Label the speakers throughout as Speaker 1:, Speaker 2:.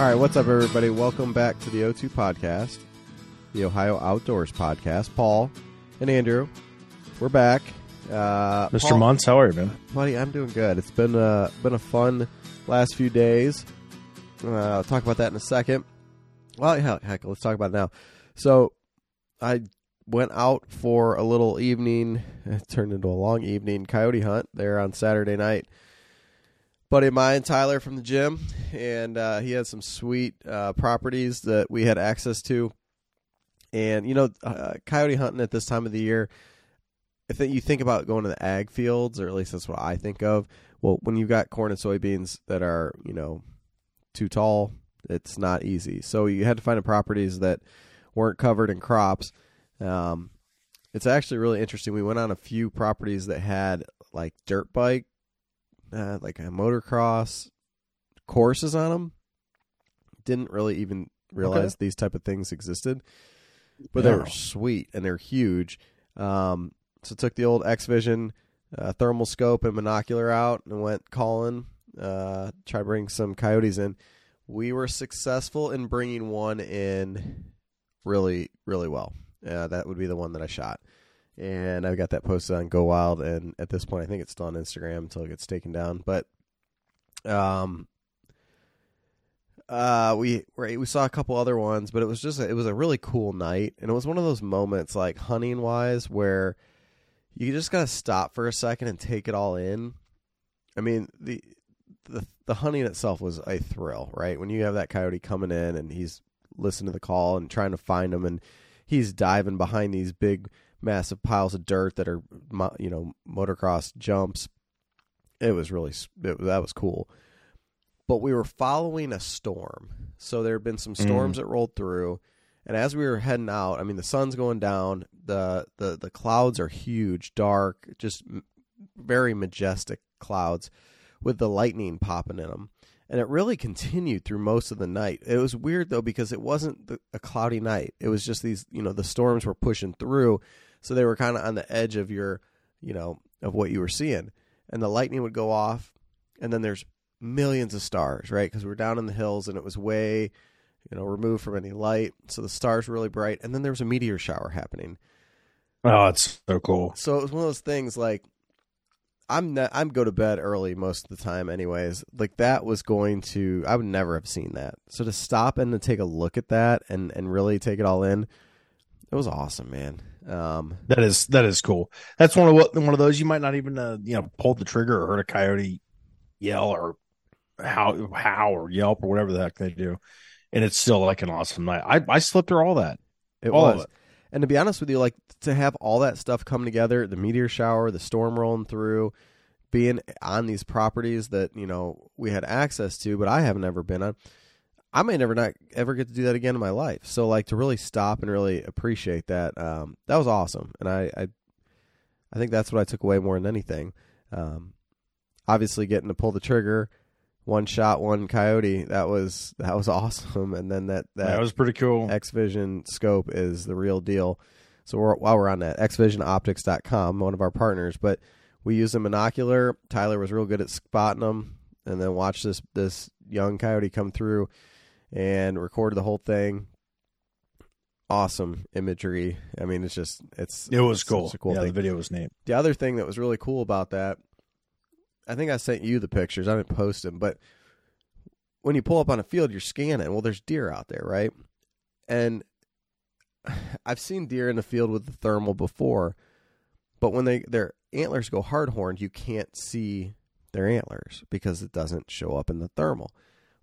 Speaker 1: All right, what's up, everybody? Welcome back to the O2 podcast, the Ohio Outdoors podcast. Paul and Andrew, we're back. Uh,
Speaker 2: Mr.
Speaker 1: Paul-
Speaker 2: Muntz, how are you, man?
Speaker 1: buddy, I'm doing good. It's been a been a fun last few days. Uh, I'll talk about that in a second. Well, heck, heck, let's talk about it now. So, I went out for a little evening. It turned into a long evening coyote hunt there on Saturday night. Buddy of mine, Tyler from the gym, and uh, he had some sweet uh, properties that we had access to. And you know, uh, coyote hunting at this time of the year, if you think about going to the ag fields, or at least that's what I think of. Well, when you've got corn and soybeans that are, you know, too tall, it's not easy. So you had to find properties that weren't covered in crops. Um, it's actually really interesting. We went on a few properties that had like dirt bike, uh, like a motocross courses on them. Didn't really even realize these type of things existed, but they
Speaker 2: Yeah.
Speaker 1: were sweet and they're huge. Um, so took the old X Vision uh, thermal scope and monocular out and went calling. Uh, try to bring some coyotes in. We were successful in bringing one in really, really well. Uh, that would be the one that I shot. And I've got that posted on Go Wild, and at this point, I think it's still on Instagram until it gets taken down. But, um, uh, we we saw a couple other ones, but it was just a, it was a really cool night, and it was one of those moments like hunting wise where you just gotta stop for a second and take it all in. I mean the the the hunting itself was a thrill, right? When you have that coyote coming in and he's listening to the call and trying to find him, and he's diving behind these big massive piles of dirt that are you know motocross jumps. It was really it, that was cool but we were following a storm. So there had been some mm. storms that rolled through, and as we were heading out, I mean, the sun's going down. the the The clouds are huge, dark, just very majestic clouds, with the lightning popping in them. And it really continued through most of the night. It was weird though because it wasn't the, a cloudy night. It was just these, you know, the storms were pushing through, so they were kind of on the edge of your, you know, of what you were seeing. And the lightning would go off, and then there's millions of stars, right? Because we're down in the hills and it was way, you know, removed from any light. So the stars were really bright. And then there was a meteor shower happening.
Speaker 2: Oh, it's so cool.
Speaker 1: So it was one of those things like I'm ne- I'm go to bed early most of the time anyways. Like that was going to I would never have seen that. So to stop and to take a look at that and and really take it all in, it was awesome, man. Um
Speaker 2: That is that is cool. That's one of what one of those you might not even uh, you know pull the trigger or heard a coyote yell or how how or yelp or whatever the heck they do, and it's still like an awesome night. I I slept through all that.
Speaker 1: It
Speaker 2: All
Speaker 1: was.
Speaker 2: it.
Speaker 1: And to be honest with you, like to have all that stuff come together, the meteor shower, the storm rolling through, being on these properties that, you know, we had access to, but I haven't ever been on. I may never not ever get to do that again in my life. So like to really stop and really appreciate that, um, that was awesome. And I, I I think that's what I took away more than anything. Um, obviously getting to pull the trigger, one shot, one coyote, that was that was awesome. And then that that,
Speaker 2: That was pretty cool.
Speaker 1: X Vision scope is the real deal. So we're, while we're on that, xvisionoptics.com, one of our partners, but we use a monocular. Tyler was real good at spotting them, and then watch this this young coyote come through and recorded the whole thing. Awesome imagery. I mean, it's just it's
Speaker 2: It was
Speaker 1: it's
Speaker 2: cool.
Speaker 1: cool
Speaker 2: yeah,
Speaker 1: thing.
Speaker 2: the video was neat.
Speaker 1: The other thing that was really cool about that, I think I sent you the pictures. I didn't post them, but when you pull up on a field, you're scanning. Well, there's deer out there, right? And I've seen deer in the field with the thermal before, but when they their antlers go hard horned, you can't see their antlers because it doesn't show up in the thermal.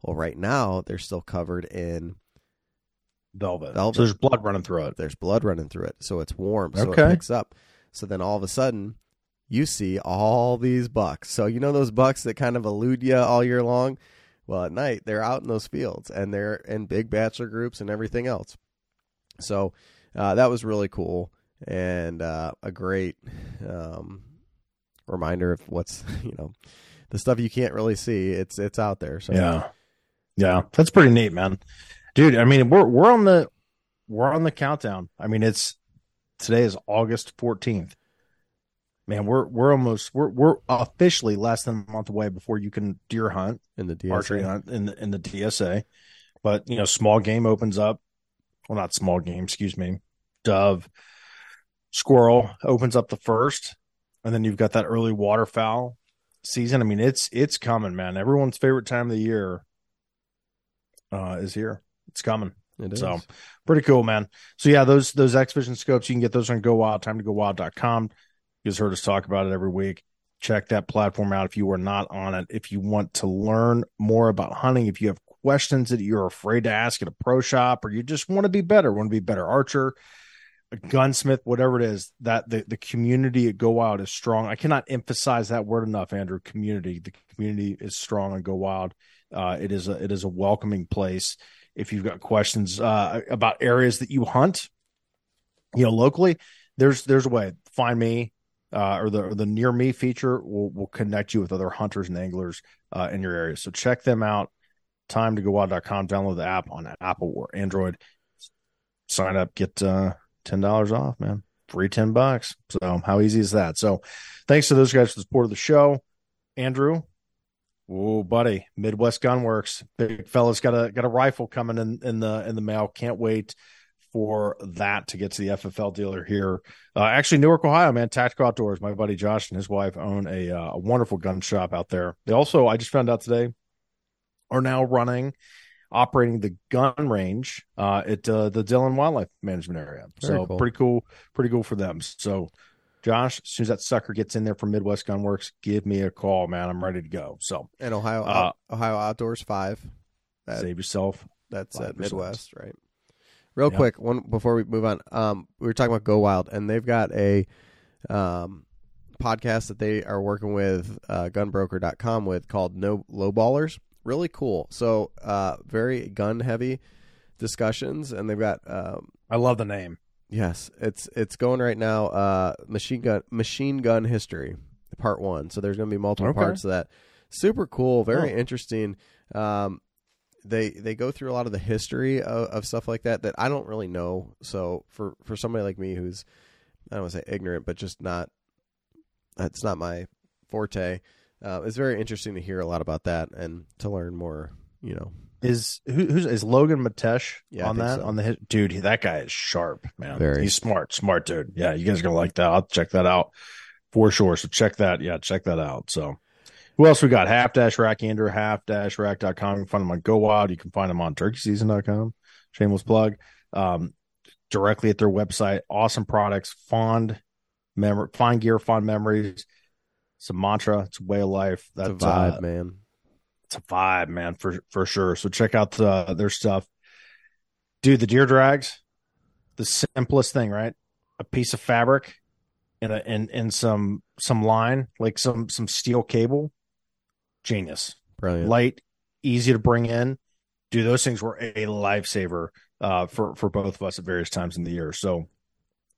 Speaker 1: Well, right now they're still covered in
Speaker 2: Velvet.
Speaker 1: Velvet.
Speaker 2: So there's blood running through it.
Speaker 1: there's blood running through it, so it's warm, so
Speaker 2: Okay.
Speaker 1: it picks up. So then all of a sudden, you see all these bucks. So you know those bucks that kind of elude you all year long. Well, at night they're out in those fields and they're in big bachelor groups and everything else. So uh, that was really cool and uh, a great um, reminder of what's you know the stuff you can't really see. It's it's out there. So
Speaker 2: Yeah. Yeah. That's pretty neat, man. Dude, I mean, we're we're on the we're on the countdown. I mean, it's today is August 14th. Man, we're we're almost we're we're officially less than a month away before you can deer hunt,
Speaker 1: in the DSA.
Speaker 2: archery hunt in the in the DSA. But you know, small game opens up. Well, not small game, excuse me. Dove, squirrel opens up the first, and then you've got that early waterfowl season. I mean, it's it's coming, man. Everyone's favorite time of the year uh, is here. It's coming.
Speaker 1: It is.
Speaker 2: So pretty cool, man. So yeah, those those X Vision scopes, you can get those on Go Wild, time to go wild.com. You guys heard us talk about it every week. Check that platform out if you are not on it. If you want to learn more about hunting, if you have questions that you're afraid to ask at a pro shop, or you just want to be better, want to be a better archer, a gunsmith, whatever it is, that the, the community at Go Wild is strong. I cannot emphasize that word enough, Andrew. Community. The community is strong on Go Wild. Uh, it is a it is a welcoming place. If you've got questions uh, about areas that you hunt, you know, locally, there's there's a way. Find me uh, or the or the near me feature will will connect you with other hunters and anglers uh, in your area. So check them out. Time to go wild.com. Download the app on Apple or Android. Sign up, get uh, ten dollars off, man. Free ten bucks. So how easy is that? So thanks to those guys for the support of the show. Andrew, Oh, buddy, Midwest Gunworks, big fella's got a got a rifle coming in in the in the mail. Can't wait for that to get to the FFL dealer here. Uh, actually, Newark, Ohio, man. Tactical Outdoors. My buddy Josh and his wife own a uh, a wonderful gun shop out there. They also, I just found out today, are now running, operating the gun range uh, at uh, the Dillon Wildlife Management Area.
Speaker 1: Very
Speaker 2: so
Speaker 1: cool.
Speaker 2: pretty cool, pretty cool for them. So. Josh, as soon as that sucker gets in there from Midwest Gunworks, give me a call, man. I'm ready to go. So
Speaker 1: and Ohio
Speaker 2: Uh,
Speaker 1: Ohio Outdoors five. That-
Speaker 2: save yourself.
Speaker 1: That's at. Midwest, right? Real
Speaker 2: Yeah.
Speaker 1: quick, one before we move on. Um, we were talking about Go Wild, and they've got a um podcast that they are working with uh, gunbroker.com with called No Lowballers. Really cool. So, uh, very gun heavy discussions, and they've got um,
Speaker 2: I love the name.
Speaker 1: Yes, it's it's going right now. Uh, machine gun machine gun history, part one. So there's going to be multiple
Speaker 2: Okay.
Speaker 1: parts of that. Super cool, very
Speaker 2: Oh.
Speaker 1: interesting. Um, they they go through a lot of the history of, of stuff like that that I don't really know. So for for somebody like me who's I don't want to say ignorant, but just not that's not my forte. Uh, it's very interesting to hear a lot about that and to learn more. You know,
Speaker 2: Is who, who's is Logan Metesh
Speaker 1: Yeah,
Speaker 2: on that
Speaker 1: so.
Speaker 2: on the dude? That guy is sharp, man.
Speaker 1: Very.
Speaker 2: He's smart, smart dude. Yeah, you guys are gonna like that. I'll check that out for sure. So check that. Yeah, check that out. So who else we got? Half dash rack Andrew, half dash rack.com. You can find them on Go Wild. You can find them on turkeyseason.com. Shameless plug. Um, directly at their website. Awesome products, fond memory, fine gear, fond memories. It's a mantra. It's a way of life.
Speaker 1: it's
Speaker 2: That's
Speaker 1: a vibe,
Speaker 2: uh,
Speaker 1: man.
Speaker 2: it's a vibe, man, for for sure. So check out the, their stuff, dude. The deer drags, the simplest thing, right? A piece of fabric and a and and some some line, like some some steel cable. Genius,
Speaker 1: Brilliant.
Speaker 2: light, easy to bring in. Do those things were a lifesaver uh, for for both of us at various times in the year. So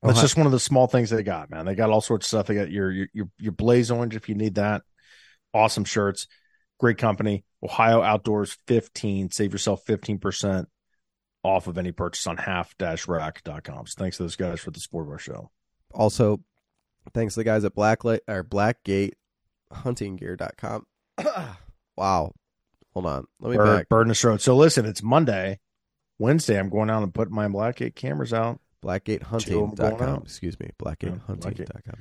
Speaker 2: that's just one of the small things they got, man. They got all sorts of stuff. They got your your your, your blaze orange if you need that. Awesome shirts, great company. Ohio Outdoors 15. Save yourself 15% off of any purchase on half-rack.com. So thanks to those guys for the support of our show.
Speaker 1: Also, thanks to the guys at Blacklight or Blackgate Huntinggear.com. wow. Hold on. Let me
Speaker 2: Bird,
Speaker 1: back.
Speaker 2: Bird in the Road. So listen, it's Monday. Wednesday, I'm going out and putting my Blackgate cameras out. Two of 'em
Speaker 1: BlackgateHunting.com. Excuse me.
Speaker 2: Yeah, Blackgate.
Speaker 1: BlackgateHunting.com.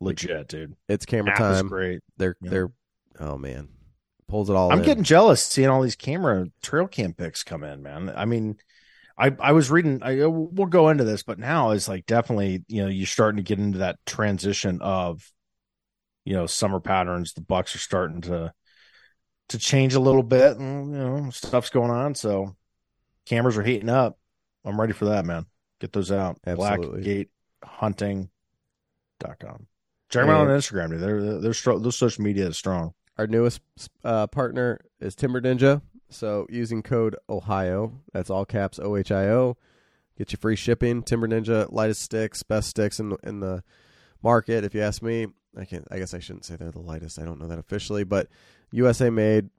Speaker 2: Legit, dude.
Speaker 1: It's camera
Speaker 2: App is
Speaker 1: time.
Speaker 2: great.
Speaker 1: They're
Speaker 2: Yeah.
Speaker 1: they're oh man. Pulls it all
Speaker 2: I'm
Speaker 1: in.
Speaker 2: getting jealous seeing all these camera trail cam pics come in, man. I mean, I I was reading. I uh, we'll go into this, but now it's like definitely you know you're starting to get into that transition of you know summer patterns. The bucks are starting to to change a little bit, and you know stuff's going on. So cameras are heating up. I'm ready for that, man. Get those out.
Speaker 1: Absolutely.
Speaker 2: Blackgatehunting.com. Check them out on Instagram. Dude. They're they're strong. Those social media is strong.
Speaker 1: Our newest uh, partner is Timber Ninja. So using code Ohio, that's all caps O H I O, get you free shipping. Timber Ninja, lightest sticks, best sticks in in the market. If you ask me, I can not I guess I shouldn't say they're the lightest. I don't know that officially, but USA made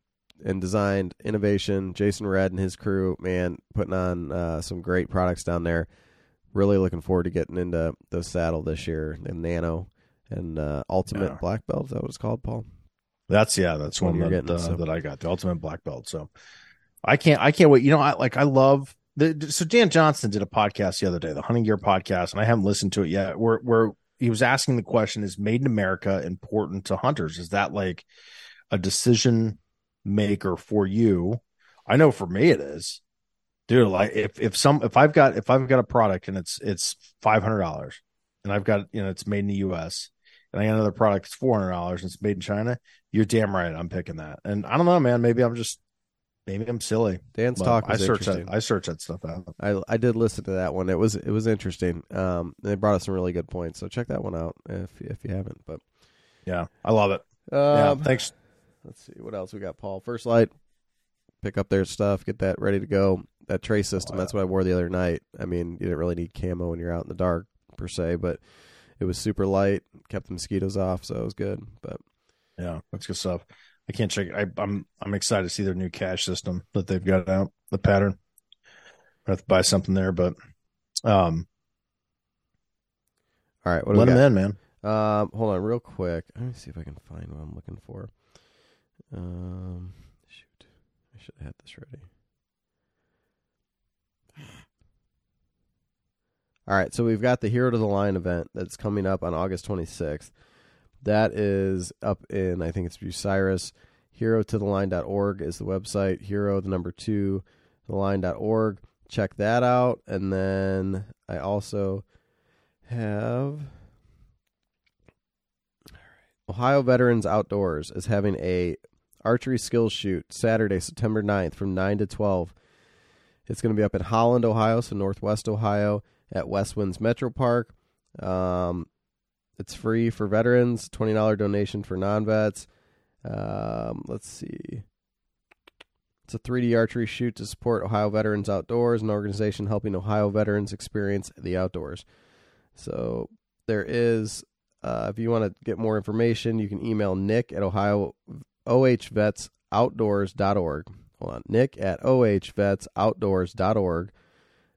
Speaker 1: and designed innovation. Jason Red and his crew, man, putting on uh, some great products down there. Really looking forward to getting into the saddle this year. And Nano and uh, Ultimate
Speaker 2: Yeah.
Speaker 1: Black Belt. Is that what it's called, Paul?
Speaker 2: That's yeah, that's
Speaker 1: One
Speaker 2: one that,
Speaker 1: getting,
Speaker 2: uh,
Speaker 1: so.
Speaker 2: that I got, the ultimate black belt. So I can't. I can't wait. You know, I like. I love the. So Dan Johnson did a podcast the other day, the Hunting Gear podcast, and I haven't listened to it yet. Where where he was asking the question: Is Made in America important to hunters? Is that like a decision maker for you? I know for me it is, dude. Like if if some if I've got if I've got a product and it's it's five hundred dollars, and I've got you know it's made in the U.S. and I got another product that's four hundred dollars and it's made in China, you're damn right I'm picking that. And I don't know, man. Maybe I'm just maybe I'm silly.
Speaker 1: Dan's talk
Speaker 2: I search that. I search that stuff out.
Speaker 1: I I did listen to that one. It was it was interesting. Um, they brought us some really good points. So check that one out if if you haven't. But
Speaker 2: Yeah, I love it. Yeah,
Speaker 1: um,
Speaker 2: thanks.
Speaker 1: let's see what else we got. Paul, First Lite, pick up their stuff, get that ready to go. That trace system.
Speaker 2: Oh,
Speaker 1: That's what I wore the other night. I mean, you didn't really need camo when you're out in the dark per se, but it was super light, kept the mosquitoes off, so it was good. But
Speaker 2: Yeah, that's good stuff. I can't check. I, I'm I'm excited to see their new cash system that they've got out. The pattern. I have to buy something there, but um,
Speaker 1: all right, what
Speaker 2: let them in, man.
Speaker 1: Um, hold on, real quick. Let me see if I can find what I'm looking for. Um, shoot, I should have had this ready. All right, so we've got the Hero to the Line event that's coming up on August 26th. That is up in, I think it's Bucyrus. Hero to the line.org is the website. Hero, the number two, the line.org. Check that out. And then I also have. Ohio Veterans Outdoors is having a archery skills shoot Saturday, September 9th from 9 to 12. It's going to be up in Holland, Ohio, so Northwest Ohio at West Winds Metro Park. Um, it's free for veterans, $20 donation for non-vets. Um, let's see. It's a 3D archery shoot to support Ohio Veterans Outdoors, an organization helping Ohio veterans experience the outdoors. So there is uh, if you want to get more information, you can email Nick at Ohio ohvetsoutdoors.org. Hold on, Nick at ohvetsoutdoors.org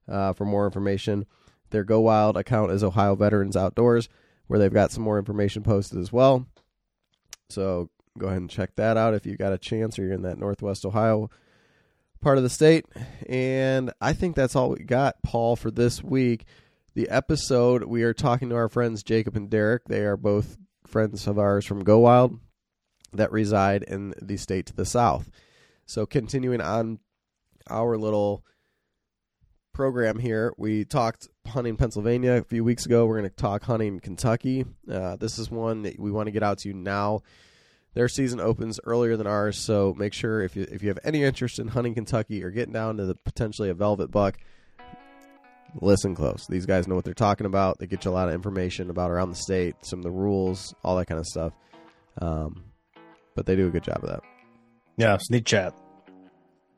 Speaker 1: uh, for more information. Their Go Wild account is Ohio Veterans Outdoors, where they've got some more information posted as well. So go ahead and check that out if you got a chance or you're in that Northwest Ohio part of the state. And I think that's all we got, Paul, for this week the episode we are talking to our friends Jacob and Derek. They are both friends of ours from Go Wild that reside in the state to the south. So continuing on our little program here, we talked hunting Pennsylvania a few weeks ago. We're going to talk hunting Kentucky. Uh, this is one that we want to get out to you now. Their season opens earlier than ours, so make sure if you if you have any interest in hunting Kentucky or getting down to the potentially a velvet buck, listen close. These guys know what they're talking about. They get you a lot of information about around the state, some of the rules, all that kind of stuff. Um, but they do a good job of that.
Speaker 2: Yeah, sneak chat.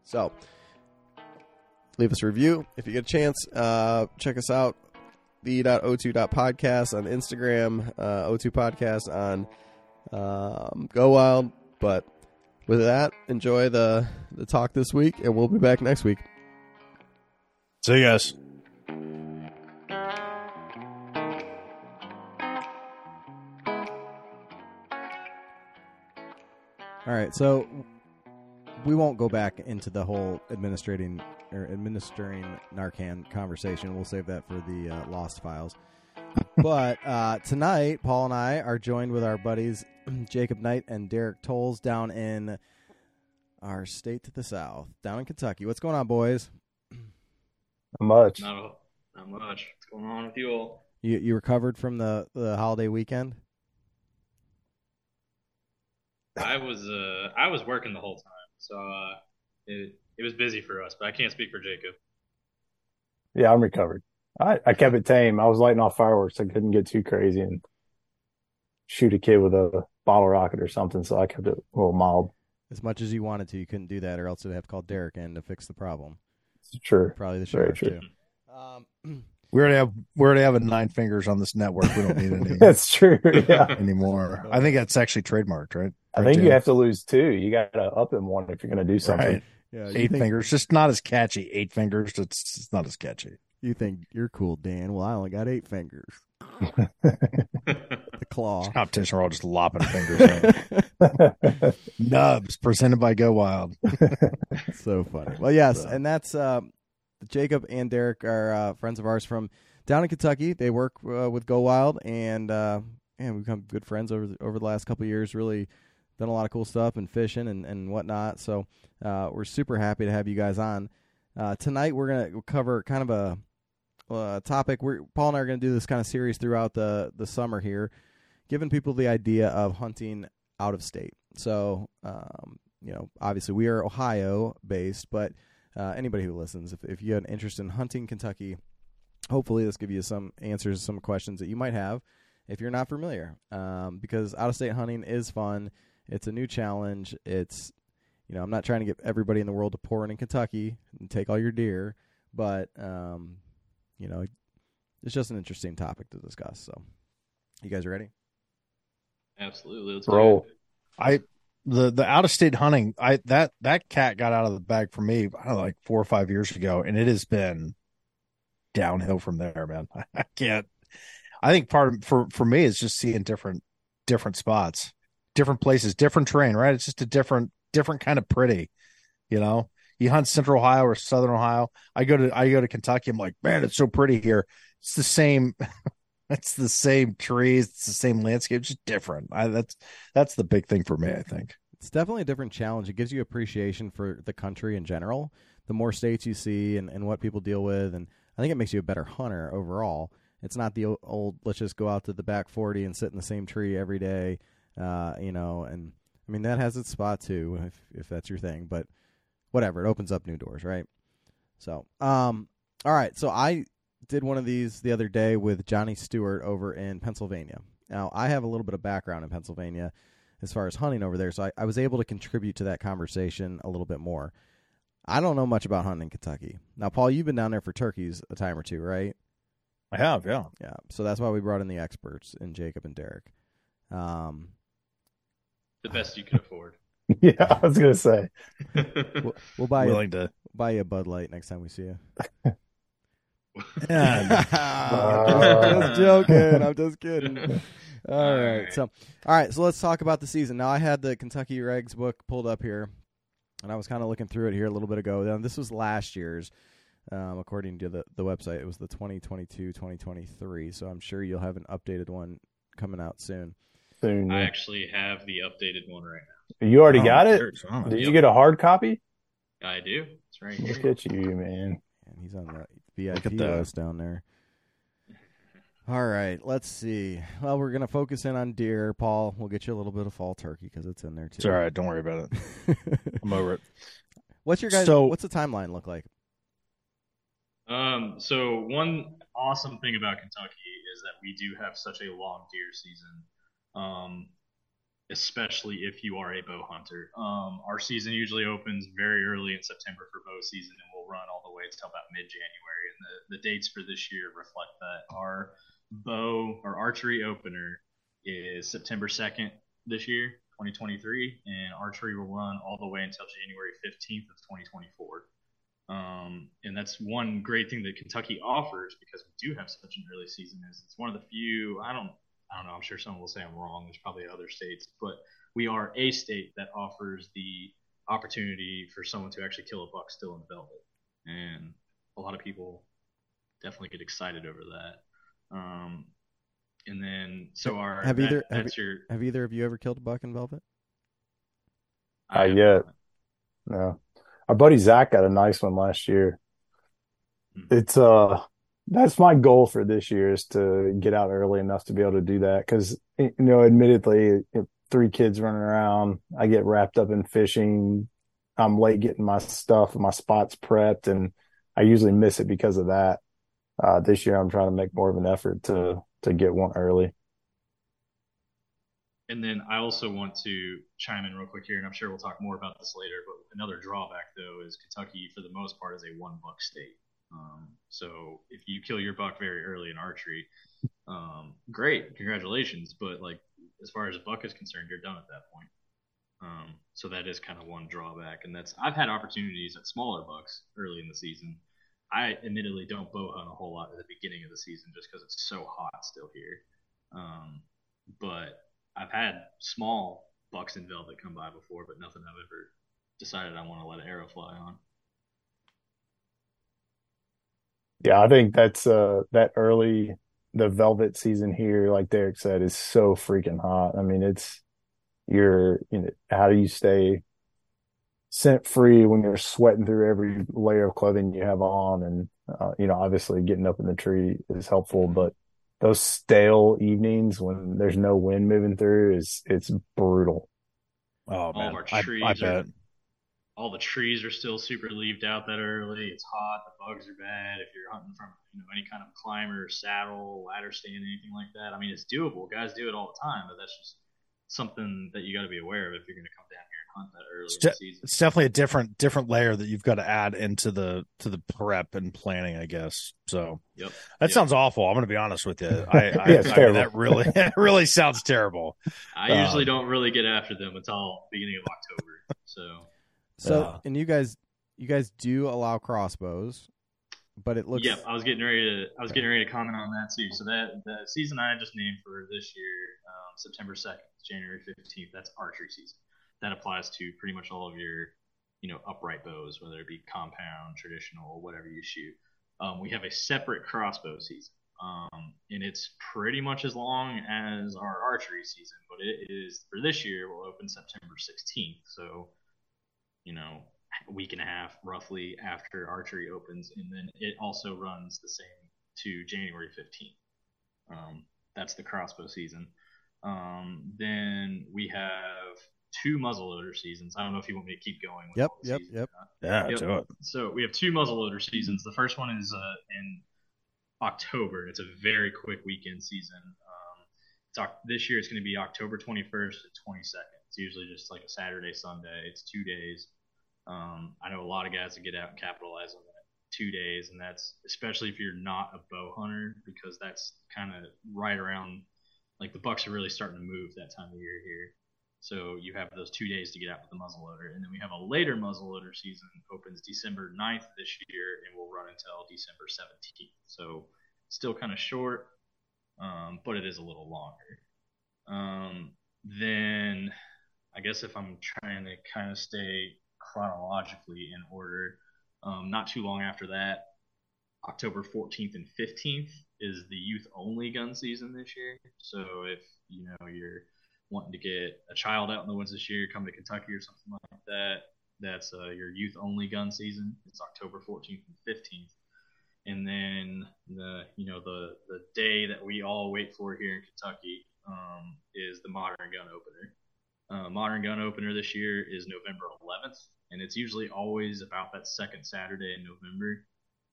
Speaker 1: So, leave us a review if you get a chance. Uh, check us out the.o2.podcast on Instagram, uh, O2 Podcast on um, Go Wild. But with that, enjoy the the talk this week, and we'll be back next week.
Speaker 2: See you guys.
Speaker 3: All right, so we won't go back into the whole administrating or administering Narcan conversation. We'll save that for the uh, Lost Files. but uh, tonight, Paul and I are joined with our buddies Jacob Knight and Derek Tolles down in our state to the south, down in Kentucky. What's going on, boys?
Speaker 4: Not much.
Speaker 5: Not, a, not much. What's going on with you all?
Speaker 3: You you recovered from the the holiday weekend?
Speaker 5: I was uh I was working the whole time, so uh, it it was busy for us. But I can't speak for Jacob.
Speaker 4: Yeah, I'm recovered. I, I kept it tame. I was lighting off fireworks. I couldn't get too crazy and shoot a kid with a bottle rocket or something. So I kept it a little mild.
Speaker 3: As much as you wanted to, you couldn't do that, or else you'd have to call Derek in to fix the problem.
Speaker 4: It's true.
Speaker 3: Probably the
Speaker 4: Very
Speaker 3: sheriff
Speaker 4: true.
Speaker 3: too. Um,
Speaker 2: We already have we already have a nine fingers on this network. We don't need any
Speaker 4: That's true. Yeah.
Speaker 2: anymore. I think that's actually trademarked, right?
Speaker 4: I think you have to lose two. You got to up in one if you're going to do something.
Speaker 2: Right.
Speaker 3: Yeah,
Speaker 2: Eight
Speaker 3: think,
Speaker 2: fingers, just not as catchy. Eight fingers, it's, it's not as catchy.
Speaker 3: You think you're cool, Dan? Well, I only got eight fingers.
Speaker 1: the claw.
Speaker 2: Competition, we're all just lopping fingers. Nubs presented by Go Wild.
Speaker 1: so funny. Well, yes,
Speaker 2: So-
Speaker 1: and that's um, Jacob and Derek are uh, friends of ours from down in Kentucky. They work uh, with Go Wild, and uh, man, we've become good friends over the, over the last couple of years. Really done a lot of cool stuff and fishing and, and whatnot. So uh, we're super happy to have you guys on. Uh, tonight we're gonna cover kind of a uh, topic. We're Paul and I are gonna do this kind of series throughout the the summer here, giving people the idea of hunting out of state. So um, you know, obviously we are Ohio based, but uh, anybody who listens, if if you have an interest in hunting Kentucky, hopefully this give you some answers to some questions that you might have if you're not familiar. Um, because out of state hunting is fun. It's a new challenge. It's you know, I'm not trying to get everybody in the world to pour in in Kentucky and take all your deer, but um, you know, it's just an interesting topic to discuss. So, you guys ready?
Speaker 5: Absolutely. Let's
Speaker 4: Roll.
Speaker 2: I the the out of state hunting. I that that cat got out of the bag for me. I don't know, like four or five years ago, and it has been downhill from there, man. I can't. I think part of for for me is just seeing different different spots, different places, different terrain. Right? It's just a different different kind of pretty. You know, you hunt Central Ohio or Southern Ohio. I go to I go to Kentucky. I'm like, man, it's so pretty here. It's the same. It's the same trees. It's the same landscape, just different. I, that's that's the big thing for me. I think.
Speaker 1: It's definitely a different challenge. It gives you appreciation for the country in general. The more states you see and, and what people deal with, and I think it makes you a better hunter overall. It's not the old let's just go out to the back forty and sit in the same tree every day, uh, you know. And I mean that has its spot too, if if that's your thing. But whatever, it opens up new doors, right? So, um, all right. So I did one of these the other day with Johnny Stewart over in Pennsylvania. Now I have a little bit of background in Pennsylvania as far as hunting over there, so I, I was able to contribute to that conversation a little bit more. I don't know much about hunting in Kentucky. Now, Paul, you've been down there for turkeys a time or two, right?
Speaker 2: I have, yeah.
Speaker 1: Yeah. So that's why we brought in the experts in Jacob and Derek. Um,
Speaker 5: The best you can afford.
Speaker 4: yeah, I was gonna say.
Speaker 1: we'll, we'll buy you,
Speaker 2: Willing to.
Speaker 1: buy you a Bud Light next time we see you.
Speaker 2: Yeah.
Speaker 1: I'm just joking. I'm just kidding. All
Speaker 5: All
Speaker 1: right.
Speaker 5: right.
Speaker 1: So, all right. So let's talk about the season. Now, I had the Kentucky Regs book pulled up here, and I was kind of looking through it here a little bit ago. Now, this was last year's, um, according to the the website. It was the 2022-2023. So I'm sure you'll have an updated one coming out soon.
Speaker 4: Soon.
Speaker 5: I actually have the updated one right now.
Speaker 4: You already
Speaker 2: Oh,
Speaker 4: got it.
Speaker 2: there's-
Speaker 4: Did you get a hard copy?
Speaker 5: I do. It's right
Speaker 4: Look
Speaker 5: here.
Speaker 4: at you, man.
Speaker 1: And he's on the VIP
Speaker 2: at that.
Speaker 1: list down there. All right, let's see. Well, we're gonna focus in on deer. Paul, we'll get you a little bit of fall turkey because it's in there too.
Speaker 2: It's all right. Don't worry about it. I'm over it.
Speaker 1: what's your guys?
Speaker 2: So-
Speaker 1: what's the timeline look like?
Speaker 5: Um, so one awesome thing about Kentucky is that we do have such a long deer season. Um, especially if you are a bow hunter. Um, our season usually opens very early in September for bow season and we'll run all the way until about mid January. And the, the dates for this year reflect that. Our bow or archery opener is September 2nd this year, 2023, and archery will run all the way until January 15th of 2024. Um, and that's one great thing that Kentucky offers because we do have such an early season. Is it's one of the few. I don't. I don't know. I'm sure someone will say I'm wrong. There's probably other states, but we are a state that offers the opportunity for someone to actually kill a buck still in velvet, and a lot of people definitely get excited over that. Um, and then so our
Speaker 1: Have
Speaker 5: that-
Speaker 1: either- have
Speaker 5: that's your
Speaker 1: Have either of you ever killed a buck in velvet?
Speaker 5: I
Speaker 4: Not
Speaker 5: have
Speaker 4: yet. No. Our buddy Zach got a nice one last year.
Speaker 5: Hmm.
Speaker 4: It's uh that's my goal for this year is to get out early enough to be able to do that because you know admittedly three kids running around I get wrapped up in fishing I'm late getting my stuff my spots prepped and I usually miss it because of that uh this year I'm trying to make more of an effort to to get one early
Speaker 5: And then I also want to chime in real quick here, and I'm sure we'll talk more about this later. But another drawback, though, is Kentucky, for the most part, is a one buck state. Um, so if you kill your buck very early in archery, um, great, congratulations. But like as far as a buck is concerned, you're done at that point. Um, so that is kind of one drawback, and that's I've had opportunities at smaller bucks early in the season. I admittedly don't bow hunt a whole lot at the beginning of the season just because it's so hot still here. Um, but I've had small bucks in velvet come by before, but nothing I've ever decided I want to let an arrow fly on.
Speaker 4: Yeah, I think that's uh that early the velvet season here, like Derek said, is so freaking hot. I mean, it's you're you know how do you stay scent free when you're sweating through every layer of clothing you have on, and uh, you know obviously getting up in the tree is helpful, but those stale evenings when there's no wind moving through is it's brutal.
Speaker 2: Oh
Speaker 5: All
Speaker 2: man,
Speaker 5: of our trees
Speaker 2: I
Speaker 5: are
Speaker 2: bet.
Speaker 5: All the trees are still super leaved out that early. It's hot. The bugs are bad. If you're hunting from you know any kind of climber, saddle, ladder stand, anything like that, I mean it's doable. Guys do it all the time, but that's just something that you got to be aware of if you're going to come down here and hunt that early
Speaker 2: It's,
Speaker 5: in the
Speaker 2: de-
Speaker 5: season.
Speaker 2: it's definitely a different different layer that you've got to add into the to the prep and planning, I guess. So
Speaker 5: Yep.
Speaker 2: that
Speaker 5: Yep.
Speaker 2: sounds awful. I'm going to be honest with you. I, I,
Speaker 4: Yeah,
Speaker 2: I
Speaker 4: it's
Speaker 2: mean,
Speaker 4: terrible.
Speaker 2: that really it really sounds terrible.
Speaker 5: I
Speaker 2: Um,
Speaker 5: usually don't really get after them until beginning of October. So
Speaker 1: So,
Speaker 2: Yeah.
Speaker 1: and you guys, you guys do allow crossbows, but it looks.
Speaker 5: Yep, I was getting ready to I was getting ready to comment on that too. So that the season I just named for this year, um, September second, January fifteenth, that's archery season. That applies to pretty much all of your, you know, upright bows, whether it be compound, traditional, whatever you shoot. Um, we have a separate crossbow season, um, and it's pretty much as long as our archery season, but it is for this year will open September sixteenth. So, you know, a week and a half roughly after archery opens, and then it also runs the same to January 15th. Um, that's the crossbow season. Um, then we have two muzzleloader seasons. I don't know if you want me to keep going. With
Speaker 1: Yep, yep, yep.
Speaker 2: Yeah,
Speaker 5: Yep. So we have two muzzleloader seasons. The first one is uh, in October. It's a very quick weekend season. Um, it's, this year it's going to be October 21st to 22nd. It's usually just like a Saturday, Sunday. It's two days. Um, I know a lot of guys that get out and capitalize on that two days, and that's especially if you're not a bow hunter because that's kind of right around like the bucks are really starting to move that time of year here. So you have those two days to get out with the muzzleloader, and then we have a later muzzleloader season opens December 9th this year and will run until December 17th. So still kind of short, um, but it is a little longer. Um, then I guess if I'm trying to kind of stay chronologically in order, um, not too long after that, October 14th and 15th is the youth only gun season this year. So if you know you're wanting to get a child out in the woods this year, come to Kentucky or something like that, that's uh, your youth only gun season. It's October 14th and 15th. And then the you know the the day that we all wait for here in Kentucky um, is the modern gun opener. Uh, modern gun opener this year is November 11th, and it's usually always about that second Saturday in November.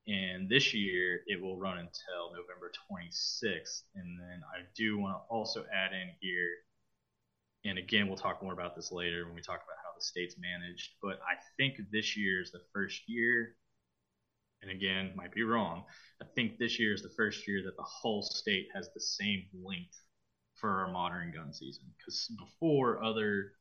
Speaker 5: And this year it will run until November 26th. And then I do want to also add in here, and again, we'll talk more about this later when we talk about how the state's managed. But I think this year is the first year, and again, might be wrong. I think this year is the first year that the whole state has the same length for our modern gun season. Because before, other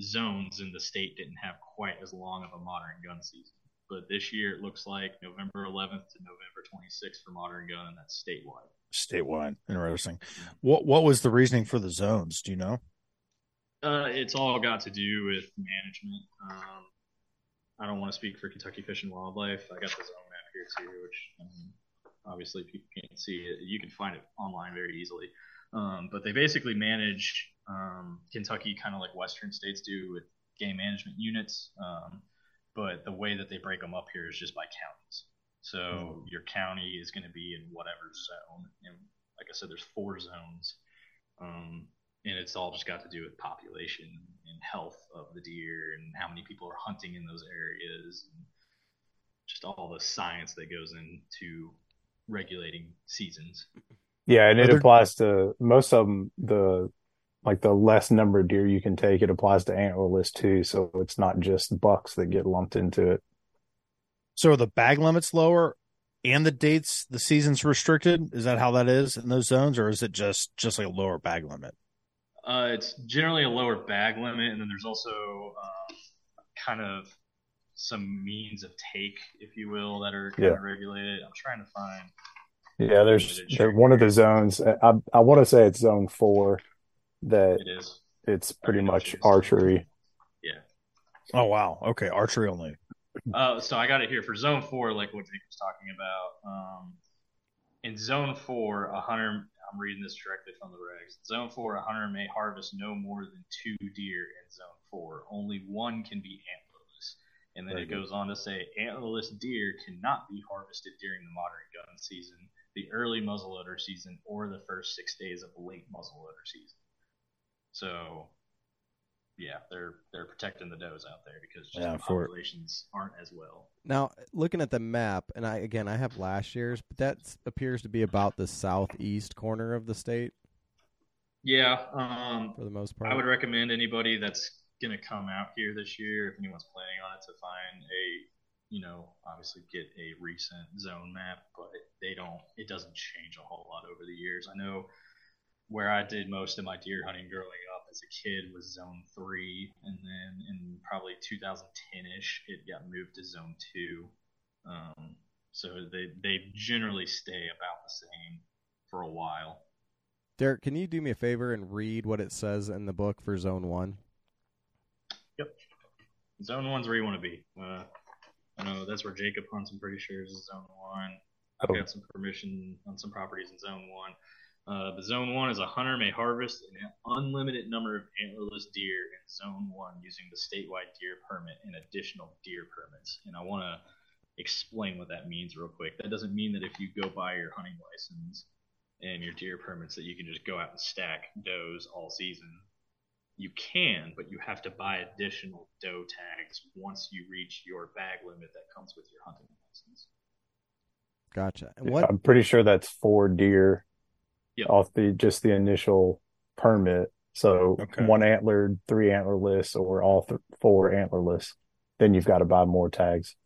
Speaker 5: zones in the state didn't have quite as long of a modern gun season. But this year it looks like November 11th to November 26th for modern gun, and that's statewide.
Speaker 2: Statewide, interesting. What what was the reasoning for the zones? Do you know?
Speaker 5: Uh, it's all got to do with management. Um, I don't want to speak for Kentucky Fish and Wildlife. I got the zone map here too, which obviously people can't see it. You can find it online very easily. Um, but they basically manage um, Kentucky kind of like Western states do with game management units. Um, but the way that they break them up here is just by counties. So your county is going to be in whatever zone. And like I said, there's four zones. Um, and it's all just got to do with population and health of the deer and how many people are hunting in those areas and just all the science that goes into regulating seasons.
Speaker 4: Yeah, and it
Speaker 2: there-
Speaker 4: applies to most of them. The like the less number of deer you can take, it applies to antlerless too. So it's not just bucks that get lumped into it.
Speaker 2: So are the bag limits lower and the dates, the season's restricted? Is that how that is in those zones, or is it just just like a lower bag limit?
Speaker 5: Uh, it's generally a lower bag limit, and then there's also um, kind of some means of take, if you will, that are kind
Speaker 4: Yeah.
Speaker 5: of regulated. I'm trying to find.
Speaker 4: Yeah, there's there, one of the zones. I I want to say it's zone four. that
Speaker 5: It is.
Speaker 4: it's pretty much
Speaker 5: what it is.
Speaker 4: archery.
Speaker 5: Yeah.
Speaker 2: Oh wow. Okay, archery only.
Speaker 5: Uh, so I got it here for zone four, like what Jake was talking about. Um, in zone four, a hunter. I'm reading this directly from the regs. Zone four, a hunter may harvest no more than two deer in zone four. Only one can be antlerless. And then
Speaker 4: Very
Speaker 5: it
Speaker 4: good.
Speaker 5: goes on to say antlerless deer cannot be harvested during the modern gun season, the early muzzleloader season, or the first six days of late muzzleloader season. So, yeah, they're they're protecting the does out there because just
Speaker 2: Yeah,
Speaker 5: the
Speaker 2: for-
Speaker 5: populations aren't as well.
Speaker 1: Now, looking at the map, and I again I have last year's, but that appears to be about the southeast corner of the state
Speaker 5: Yeah, um,
Speaker 1: for the most part.
Speaker 5: I would recommend anybody that's gonna come out here this year, if anyone's planning on it, to find a, you know, obviously get a recent zone map, but they don't. It doesn't change a whole lot over the years. I know where I did most of my deer hunting growing up as a kid was zone three, and then in probably 2010ish, it got moved to zone two. Um, so they they generally stay about the same for a while.
Speaker 1: Derek, can you do me a favor and read what it says in the book for Zone One? Yep.
Speaker 5: Zone one's where you want to be. Uh, I know that's where Jacob hunts. I'm pretty sure is zone one. I've
Speaker 4: Oh.
Speaker 5: got some permission on some properties in zone one. Uh, but zone one is a hunter may harvest an unlimited number of antlerless deer in zone one using the statewide deer permit and additional deer permits. And I want to explain what that means real quick. That doesn't mean that if you go buy your hunting license and your deer permits that you can just go out and stack does all season you can, but you have to buy additional doe tags once you reach your bag limit that comes with your hunting license.
Speaker 1: Gotcha. What?
Speaker 4: I'm pretty sure that's four deer
Speaker 5: Yep.
Speaker 4: off the just the initial permit. So
Speaker 2: Okay.
Speaker 4: one antlered, three antlerless, or all th- four antlerless. Then you've got to buy more tags.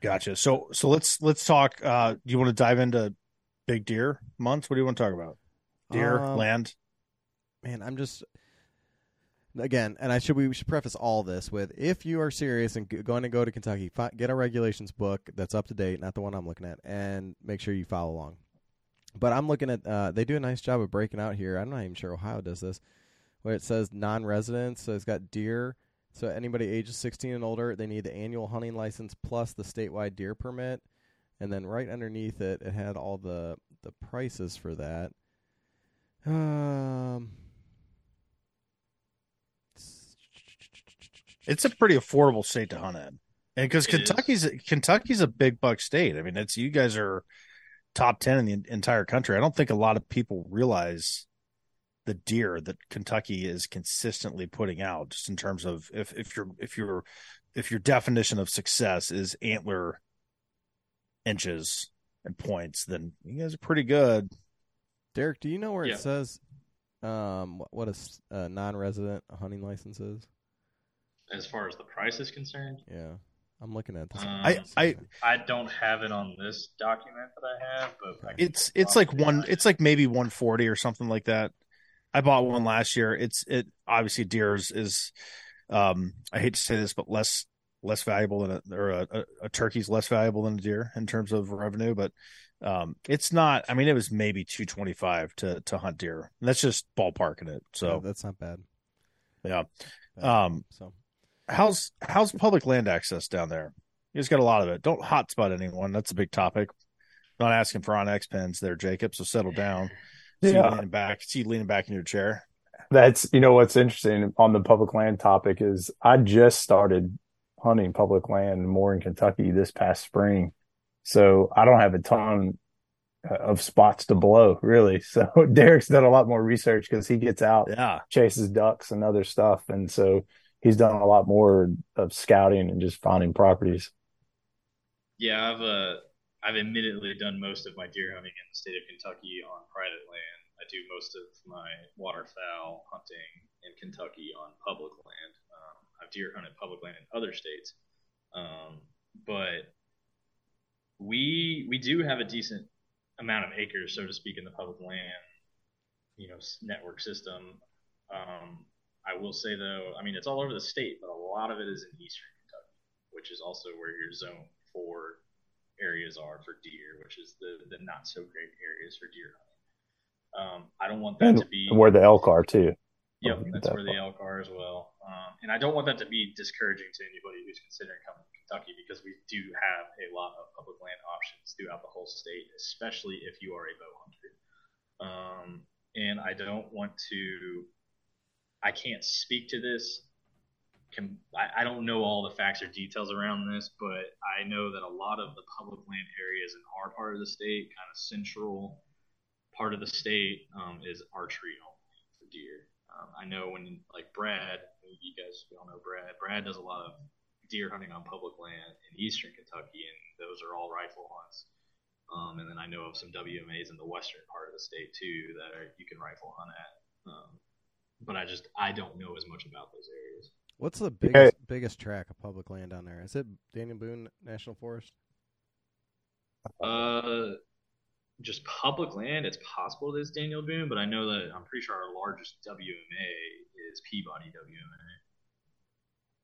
Speaker 2: Gotcha. So so let's let's talk. Uh, do you want to dive into big deer months? What do you want to talk about? Deer,
Speaker 1: Um,
Speaker 2: land.
Speaker 1: Man, I'm just again, and I should we should preface all this with if you are serious and going to go to Kentucky, fi- get a regulations book that's up to date, not the one I'm looking at, and make sure you follow along. But I'm looking at uh, they do a nice job of breaking out here. I'm not even sure Ohio does this, where it says non-residents. So it's got deer. So anybody ages 16 and older, they need the annual hunting license plus the statewide deer permit, and then right underneath it, it had all the the prices for that. Um,
Speaker 2: It's a pretty affordable state to hunt in, and because
Speaker 5: It is.
Speaker 2: Kentucky's Kentucky's a big buck state. I mean, it's you guys are top ten in the entire country. I don't think a lot of people realize the deer that Kentucky is consistently putting out, just in terms of if if your if your if your definition of success is antler inches and points, then you guys are pretty good.
Speaker 1: Derek, do you know where
Speaker 5: Yeah.
Speaker 1: it says um what, what a s- a non-resident hunting license is?
Speaker 5: As far as the price is concerned,
Speaker 1: Yeah, I'm looking at this.
Speaker 5: Um,
Speaker 2: I I
Speaker 5: I don't have it on this document that I have, but I
Speaker 2: it's it's like one
Speaker 5: find
Speaker 2: it's like maybe 140 or something like that. I bought one last year. It's it obviously deer's is um i hate to say this but less less valuable than a or a, a, a turkey's less valuable than a deer in terms of revenue but um it's not i mean it was maybe 225 to to hunt deer. And that's just ballparking it
Speaker 1: Yeah,
Speaker 2: so
Speaker 1: that's not bad.
Speaker 2: yeah.
Speaker 1: Bad.
Speaker 2: um
Speaker 1: so
Speaker 2: how's how's public land access down there you just got a lot of it don't hotspot anyone that's a big topic not asking for on X pens there, Jacob. So settle down. See you
Speaker 4: Yeah.
Speaker 2: leaning back. See you leaning back in your chair.
Speaker 4: That's you know what's interesting on the public land topic is I just started hunting public land more in Kentucky this past spring, so I don't have a ton uh, of spots to blow really. So Derek's done a lot more research because he gets out,
Speaker 2: Yeah.
Speaker 4: chases ducks and other stuff, and so he's done a lot more of scouting and just finding properties.
Speaker 5: Yeah, I've uh, I've admittedly done most of my deer hunting in the state of Kentucky on private land. I do most of my waterfowl hunting in Kentucky on public land. Um, I've deer hunted public land in other states, um, but we we do have a decent amount of acres, so to speak, in the public land, you know, network system. Um, I will say though, I mean, it's all over the state, but a lot of it is in eastern Kentucky, which is also where your zone four areas are for deer, which is the the not so great areas for deer hunting. Um, I don't want that
Speaker 4: and
Speaker 5: to be
Speaker 4: where the elk are too.
Speaker 5: Yep, that's
Speaker 4: that
Speaker 5: where the elk are as well. Um, and I don't want that to be discouraging to anybody who's considering coming to Kentucky because we do have a lot of public land options throughout the whole state, especially if you are a bow hunter. Um, and I don't want to. I can't speak to this. Can, I, I don't know all the facts or details around this, but I know that a lot of the public land areas in our part of the state, kind of central part of the state, um, is archery only for deer. Um, I know when like Brad, you guys all know Brad. Brad does a lot of deer hunting on public land in eastern Kentucky, and those are all rifle hunts. Um, and then I know of some WMAs in the western part of the state too that are, you can rifle hunt at. Um, but I just I don't know as much about those areas.
Speaker 1: What's the biggest biggest track of public land down there? Is it Daniel Boone National Forest?
Speaker 5: Uh, just public land. It's possible that it's Daniel Boone, but I know that I'm pretty sure our largest WMA is Peabody WMA,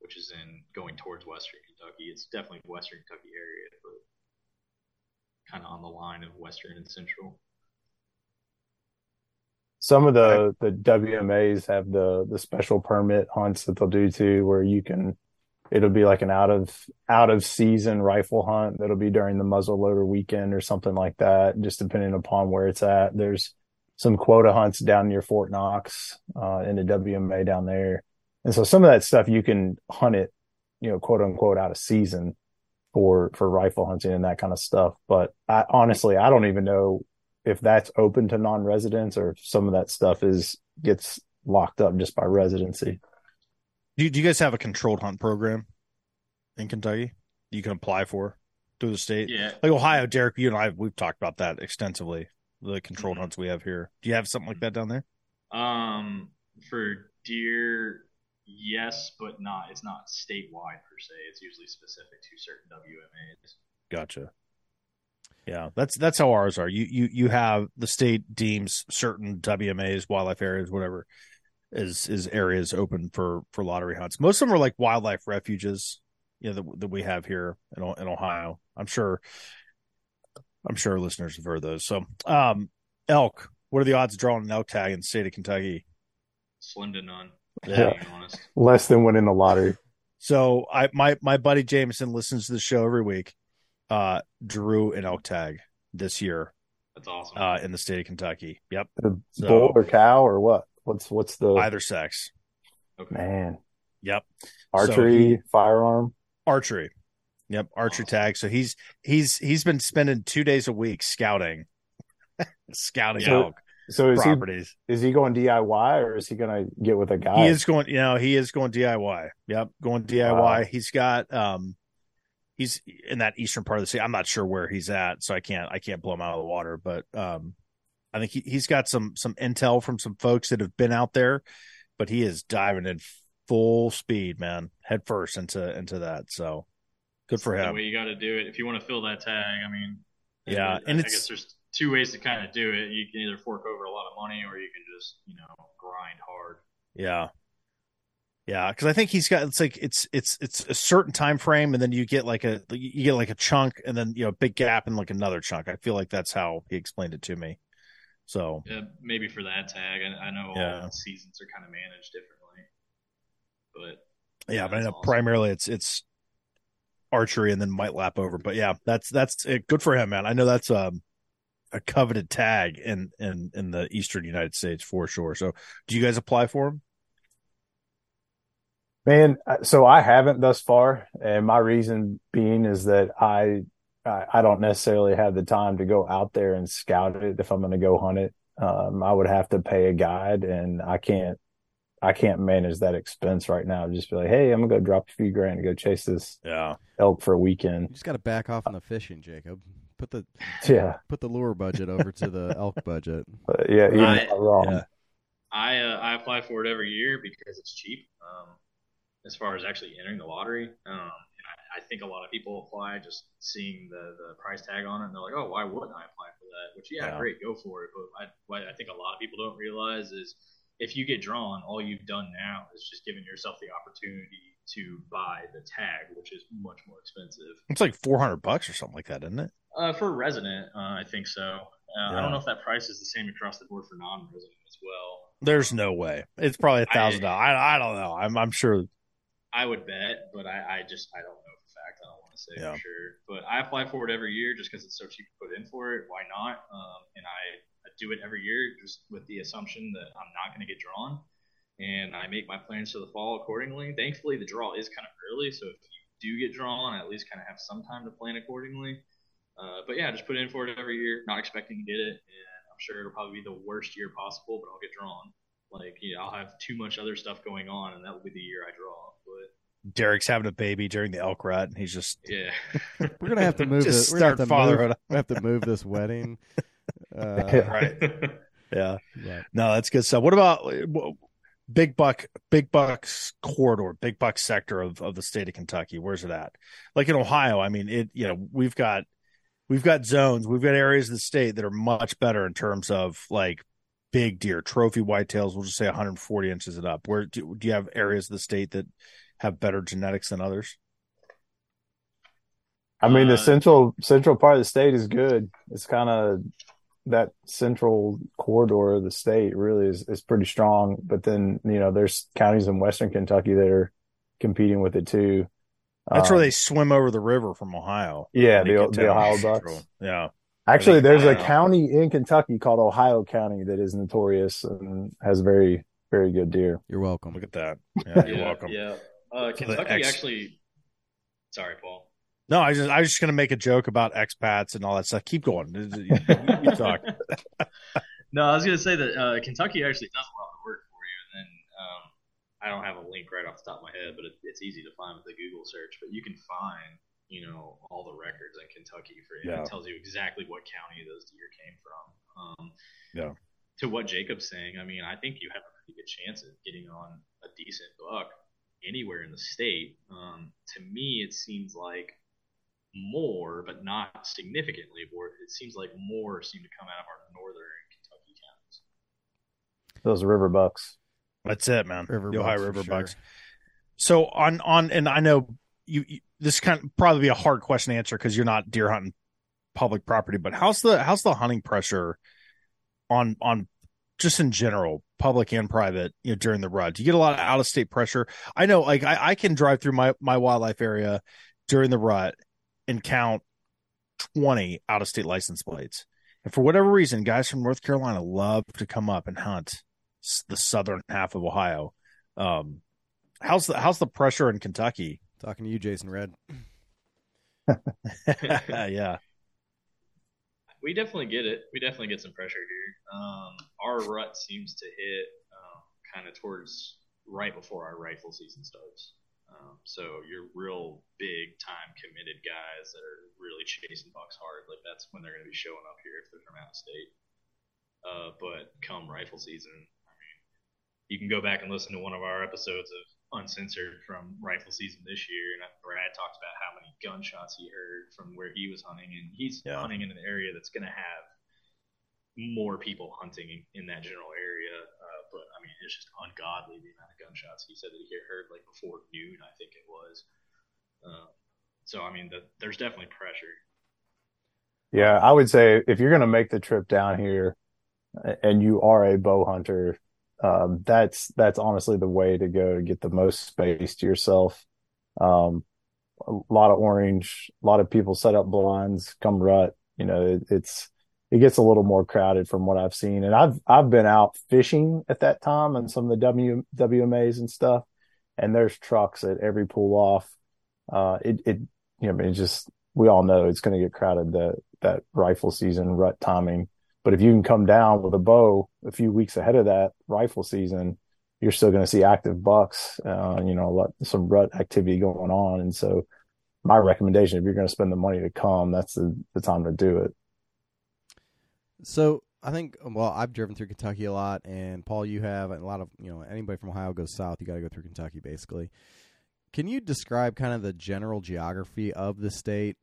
Speaker 5: which is in going towards Western Kentucky. It's definitely Western Kentucky area, but kind of on the line of Western and Central.
Speaker 4: Some of the the WMAs have the the special permit hunts that they'll do too, where you can. It'll be like an out of out of season rifle hunt that'll be during the muzzleloader weekend or something like that, just depending upon where it's at. There's some quota hunts down near Fort Knox uh, in the WMA down there, and so some of that stuff you can hunt it, you know, quote unquote out of season for for rifle hunting and that kind of stuff. But I honestly I don't even know if that's open to non-residents or if some of that stuff is gets locked up just by residency.
Speaker 2: Do you, do you guys have a controlled hunt program in Kentucky you can apply for through the state?
Speaker 5: Yeah,
Speaker 2: Like Ohio, Derek, you and I we've talked about that extensively. The controlled
Speaker 5: Mhm.
Speaker 2: hunts we have here. Do you have something like that down there?
Speaker 5: Um, for deer, yes, but not. It's not statewide per se. It's usually specific to certain WMAs.
Speaker 2: Gotcha. Yeah, that's that's how ours are. You you you have the state deems certain WMAs, wildlife areas, whatever, is is areas open for for lottery hunts. Most of them are like wildlife refuges, you know, that, that we have here in in Ohio. I'm sure, I'm sure listeners have heard those. So, um, elk. What are the odds of drawing an elk tag in the state of Kentucky?
Speaker 5: Slim to none.
Speaker 2: Yeah.
Speaker 5: To honest.
Speaker 4: Less than winning the lottery.
Speaker 2: So I my my buddy Jameson listens to the show every week. Uh, drew an elk tag this year
Speaker 5: That's awesome.
Speaker 2: uh, in the state of Kentucky. Yep,
Speaker 4: The
Speaker 2: So-
Speaker 4: bull or cow or what? What's what's the
Speaker 2: either sex.
Speaker 5: okay.
Speaker 4: man
Speaker 2: Yep,
Speaker 4: archery firearm?
Speaker 2: archery. Yep, archery
Speaker 5: Awesome.
Speaker 2: tag. So he's he's he's been spending two days a week scouting, scouting
Speaker 4: So-
Speaker 2: elk
Speaker 4: So is
Speaker 2: properties.
Speaker 4: he is he going DIY or is he going to get with a guy?
Speaker 2: He is going, you know, he is going DIY. Yep, going DIY.
Speaker 4: Wow.
Speaker 2: He's got um, he's in that eastern part of the state. I'm not sure where he's at, so I can't I can't blow him out of the water. But um, I think he he's got some some intel from some folks that have been out there, but he is diving in full speed, man, head first into into that. So good for
Speaker 5: the
Speaker 2: him.
Speaker 5: way you got to do it. If you want to fill that tag, I mean,
Speaker 2: Yeah,
Speaker 5: I,
Speaker 2: and
Speaker 5: I
Speaker 2: it's-
Speaker 5: guess there's two ways to kind of do it. You can either fork over a lot of money, or you can just you know grind hard.
Speaker 2: Yeah. Yeah, because I think he's got it's like it's it's it's a certain time frame, and then you get like a you get like a chunk, and then you know a big gap and like another chunk. I feel like that's how he explained it to me. So
Speaker 5: Yeah, maybe for that tag, I, I know
Speaker 2: Yeah.
Speaker 5: all seasons are kind of managed differently, but
Speaker 2: yeah, but I know
Speaker 5: awesome.
Speaker 2: primarily it's it's archery, and then might lap over. But yeah, that's that's it. good for him, man. I know that's um a coveted tag in in in the eastern United States for sure. So do you guys apply for him?
Speaker 4: Man, so I haven't thus far, and my reason being is that I I I don't necessarily have the time to go out there and scout it if I'm going to go hunt it. Um, I would have to pay a guide, and I can't I can't manage that expense right now. Just be like, hey, I'm gonna go drop a few grand to go chase this
Speaker 2: Yeah,
Speaker 4: elk for a weekend.
Speaker 1: You just got to back off on the fishing, Jacob. Put the
Speaker 4: Yeah,
Speaker 1: put the lure budget over to the elk budget.
Speaker 4: but yeah, you're
Speaker 5: I-
Speaker 4: not wrong.
Speaker 2: yeah.
Speaker 5: I uh, I apply for it every year because it's cheap. Um, as far as actually entering the lottery, um, I, I think a lot of people apply just seeing the the price tag on it, and they're like, oh, why wouldn't I apply for that? Which yeah,
Speaker 2: Yeah.
Speaker 5: great, go for it. But I, what I think a lot of people don't realize is if you get drawn, all you've done now is just giving yourself the opportunity to buy the tag, which is much more expensive.
Speaker 2: It's like four hundred bucks or something like that, isn't it?
Speaker 5: Uh, for a resident, uh, I think so. Uh, I don't know if that price is the same across the board for non-resident as well.
Speaker 2: There's no way. It's probably a thousand dollars. I I don't know. I'm I'm sure.
Speaker 5: I would bet, but I, I just I don't know for fact. I don't want to say
Speaker 2: Yeah.
Speaker 5: for sure. But I apply for it every year just because it's so cheap to put in for it. Why not? Um, and I, I do it every year just with the assumption that I'm not going to get drawn, and I make my plans for the fall accordingly. Thankfully, the draw is kind of early, so if you do get drawn, I at least kind of have some time to plan accordingly. Uh, but yeah, just put in for it every year, not expecting to get it, and I'm sure it'll probably be the worst year possible, but I'll get drawn. Like, yeah, I'll have too much other stuff going on, and that will be the year I draw. But
Speaker 2: Derek's having a baby during the elk rut, and he's just
Speaker 5: yeah,
Speaker 1: We're gonna have to move
Speaker 2: Just
Speaker 1: this. We're gonna have to
Speaker 2: start
Speaker 1: move,
Speaker 2: fatherhood.
Speaker 1: we have to move this wedding. Uh,
Speaker 2: right. Yeah.
Speaker 1: yeah.
Speaker 2: No, that's good stuff. What about big buck, big bucks corridor, big buck sector of, of the state of Kentucky? Where's it at? Like in Ohio, I mean, it, you know, we've got, we've got zones, we've got areas of the state that are much better in terms of like big deer, trophy whitetails. We'll just say 140 inches and up. Where do, do you have areas of the state that have better genetics than others?
Speaker 4: I mean,
Speaker 5: Uh,
Speaker 4: the central central part of the state is good. It's kind of that central corridor of the state really is is pretty strong. But then you know, there's counties in western Kentucky that are competing with it too.
Speaker 2: That's where
Speaker 4: Um,
Speaker 2: they swim over the river from Ohio.
Speaker 4: Yeah, the, the
Speaker 2: down
Speaker 4: Ohio
Speaker 2: Central.
Speaker 4: Bucks.
Speaker 2: Yeah.
Speaker 4: Actually, there's a county in Kentucky called Ohio County that is notorious and has very very good deer.
Speaker 1: You're welcome.
Speaker 2: Look at that. Yeah, you're
Speaker 5: yeah,
Speaker 2: welcome.
Speaker 5: Yeah, uh,
Speaker 2: So the
Speaker 5: Kentucky
Speaker 2: ex-
Speaker 5: actually. Sorry, Paul.
Speaker 2: No, I just I was just gonna make a joke about expats and all that stuff. Keep going. You, you- you talk.
Speaker 5: No, I was gonna say that uh, Kentucky actually does a lot of work for you, and then um, I don't have a link right off the top of my head, but it, it's easy to find with a Google search. But you can find, you know, all the records in Kentucky for you.
Speaker 2: Yeah.
Speaker 5: It tells you exactly what county those deer came from. Um,
Speaker 2: Yeah.
Speaker 5: To what Jacob's saying, I mean, I think you have a pretty good chance of getting on a decent buck anywhere in the state. Um, to me, it seems like more, but not significantly more. It seems like more seem to come out of our northern Kentucky counties.
Speaker 4: Those river bucks.
Speaker 2: That's it, man.
Speaker 1: River
Speaker 2: the Ohio
Speaker 1: bucks
Speaker 2: River
Speaker 1: sure.
Speaker 2: Bucks. So on on and I know you, you this kind of probably be a hard question to answer because you're not deer hunting public property, but how's the how's the hunting pressure on on just in general, public and private, you know, during the rut? Do you get a lot of out of state pressure? I know like I, I can drive through my, my wildlife area during the rut and count twenty out of state license plates. And for whatever reason, guys from North Carolina love to come up and hunt the southern half of Ohio. Um, how's the how's the pressure in Kentucky?
Speaker 1: Talking to you, Jason Red.
Speaker 2: yeah,
Speaker 5: We definitely get it. We definitely get some pressure here. Um, our rut seems to hit um, kind of towards right before our rifle season starts. Um, so your real big time committed guys that are really chasing bucks hard, like that's when they're going to be showing up here if they're from out of state. Uh, but come rifle season, I mean, you can go back and listen to one of our episodes of Uncensored from rifle season this year, and Brad talks about how many gunshots he heard from where he was hunting, and he's
Speaker 2: Yeah.
Speaker 5: hunting in an area that's going to have more people hunting in, that general area. Uh, but I mean, it's just ungodly the amount of gunshots he said that he heard like before noon, I think it was. Uh, so I mean, the, there's definitely pressure.
Speaker 4: Yeah, I would say if you're going to make the trip down here and you are a bow hunter, um, that's that's honestly the way to go to get the most space to yourself. Um, a lot of orange, a lot of people set up blinds, come rut. You know, it, it's it gets a little more crowded from what I've seen, and I've I've been out fishing at that time and some of the W WMAs and stuff, and there's trucks at every pull off. Uh, it it you know, I mean, just we all know it's going to get crowded that that rifle season rut timing. But if you can come down with a bow a few weeks ahead of that rifle season, you're still going to see active bucks. Uh, you know, lot, some rut activity going on, and so my recommendation, if you're going to spend the money to come, that's the, the time to do it.
Speaker 1: So I think, well, I've driven through Kentucky a lot, and Paul, you have, a lot of you know anybody from Ohio goes south. You got to go through Kentucky, basically. Can you describe kind of the general geography of the state?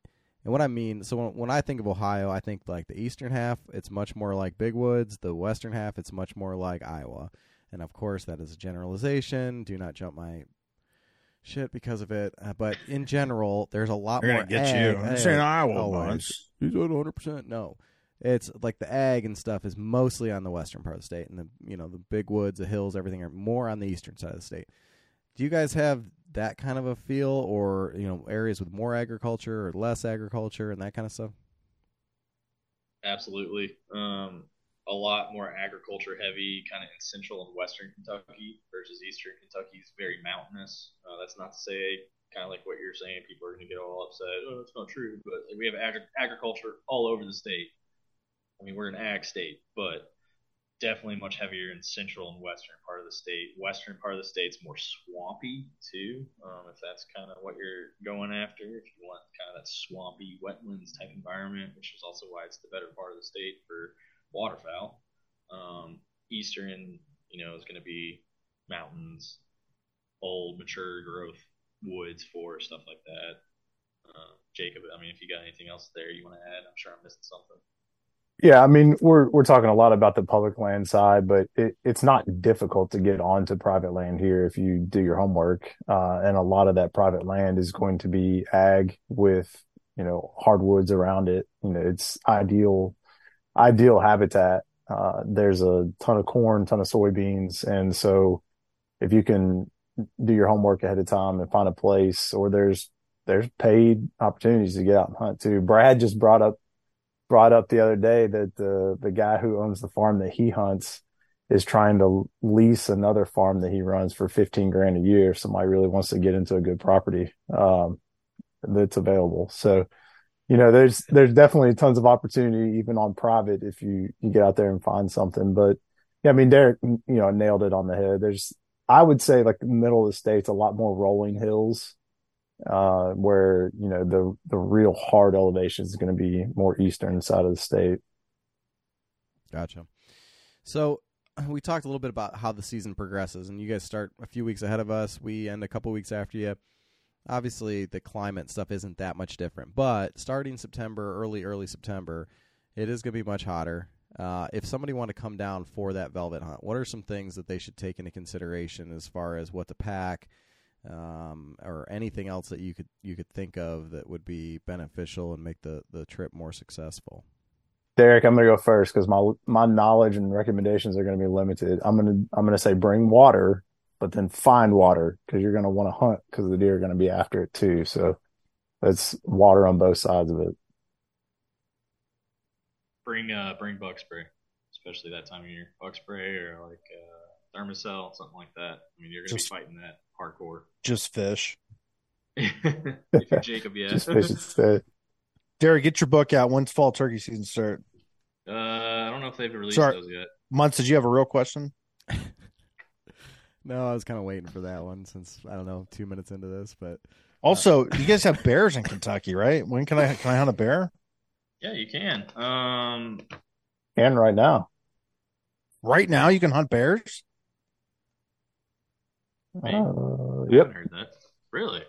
Speaker 1: And what I mean, so when, when I think of Ohio, I think like the eastern half, it's much more like Big Woods. The western half, it's much more like Iowa. And of course, that is a generalization. Do not jump my shit because of it. Uh, but in general, there's a lot
Speaker 2: they're
Speaker 1: more.
Speaker 2: get
Speaker 1: ag-
Speaker 2: you. I'm
Speaker 1: ag-
Speaker 2: saying Iowa
Speaker 1: oh,
Speaker 2: once.
Speaker 1: He's at 100. percent No, it's like the ag and stuff is mostly on the western part of the state, and the you know the big woods, the hills, everything are more on the eastern side of the state. Do you guys have that kind of a feel, or you know areas with more agriculture or less agriculture and that kind of stuff?
Speaker 5: Absolutely. Um, a lot more agriculture heavy, kind of in central and western Kentucky versus eastern Kentucky is very mountainous. Uh, that's not to say, kind of like what you're saying, people are going to get all upset. Oh, that's not true. But we have agri- agriculture all over the state. I mean, we're an ag state, but definitely much heavier in central and western part of the state. Western part of the state's more swampy too, um, if that's kind of what you're going after. If you want kind of that swampy wetlands type environment, which is also why it's the better part of the state for waterfowl. Um, eastern, you know, is going to be mountains, old, mature growth woods, forest, stuff like that. Uh, Jacob, I mean, if you got anything else there you want to add, I'm sure I'm missing something.
Speaker 4: Yeah, I mean, we're we're talking a lot about the public land side, but it, it's not difficult to get onto private land here if you do your homework. Uh, and a lot of that private land is going to be ag with you know hardwoods around it. You know, it's ideal ideal habitat. Uh, there's a ton of corn, ton of soybeans, and so if you can do your homework ahead of time and find a place, or there's there's paid opportunities to get out and hunt too. Brad just brought up brought up the other day that the the guy who owns the farm that he hunts is trying to lease another farm that he runs for 15 grand a year if somebody really wants to get into a good property um, that's available. So you know there's there's definitely tons of opportunity even on private if you you get out there and find something. But yeah i mean derek you know nailed it on the head. There's i would say like the middle of the state's a lot more rolling hills uh, where you know the the real hard elevation is going to be more eastern side of the state.
Speaker 1: Gotcha. So we talked a little bit about how the season progresses, and you guys start a few weeks ahead of us. We end a couple weeks after you. Obviously, the climate stuff isn't that much different, but starting September, early early September, it is going to be much hotter. Uh, if somebody want to come down for that velvet hunt, what are some things that they should take into consideration as far as what to pack? Um, or anything else that you could you could think of that would be beneficial and make the the trip more successful?
Speaker 4: Derek, I'm going to go first because my my knowledge and recommendations are going to be limited. I'm going to I'm going to say bring water, but then find water because you're going to want to hunt because the deer are going to be after it too. So that's water on both sides of it.
Speaker 5: Bring uh bring bug spray, especially that time of year. Bug spray or like uh, Thermacell, something like that. I mean, you're going to be fighting that hardcore.
Speaker 2: Just fish.
Speaker 5: if you're Jacob, yeah.
Speaker 4: Just fish instead.
Speaker 2: Derek, get your book out. When's fall turkey season start?
Speaker 5: Uh, I don't know if they've released
Speaker 2: Sorry.
Speaker 5: those yet.
Speaker 2: Months, did you have a real question?
Speaker 1: No, I was kind of waiting for that one since I don't know two minutes into this, but
Speaker 2: Also, you guys have bears in Kentucky, right? When can I can I hunt a bear?
Speaker 5: Yeah, you can. Um,
Speaker 4: And right now,
Speaker 2: Right now, you can hunt bears.
Speaker 5: Hey.
Speaker 4: uh, yep,
Speaker 5: haven't heard that. Really?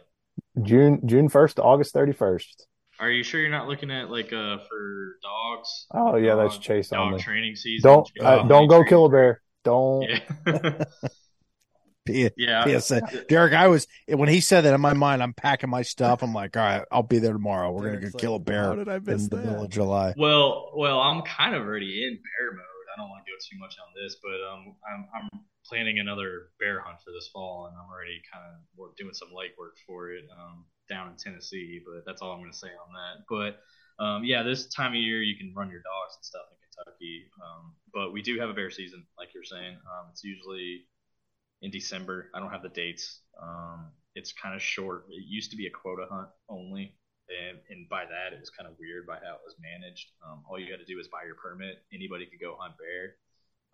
Speaker 4: June June first to August thirty first.
Speaker 5: Are you sure you're not looking at like uh for dogs?
Speaker 4: Oh yeah, that's
Speaker 5: Dog-
Speaker 4: chase
Speaker 5: Dog
Speaker 4: only.
Speaker 5: training season.
Speaker 4: Don't uh, don't go
Speaker 5: training.
Speaker 4: kill a bear. Don't.
Speaker 5: Yeah.
Speaker 2: P-
Speaker 5: yeah.
Speaker 2: PSA. Derek, I was when he said that in my mind, I'm packing my stuff. I'm like, all right, I'll be there tomorrow. We're
Speaker 1: Derek's
Speaker 2: gonna go
Speaker 1: like,
Speaker 2: kill a bear
Speaker 1: did I miss
Speaker 2: in the
Speaker 1: that?
Speaker 2: middle of July.
Speaker 5: Well, well, I'm kind of already in bear mode. I don't want to go too much on this, but um, I'm I'm planning another bear hunt for this fall, and I'm already kind of doing some light work for it um, down in Tennessee. But that's all I'm going to say on that. But um, yeah, this time of year you can run your dogs and stuff in Kentucky. Um, but we do have a bear season, like you're saying. Um, it's usually in December. I don't have the dates. Um, it's kind of short. It used to be a quota hunt only, and, and by that it was kind of weird by how it was managed. Um, all you had to do was buy your permit. Anybody could go hunt bear,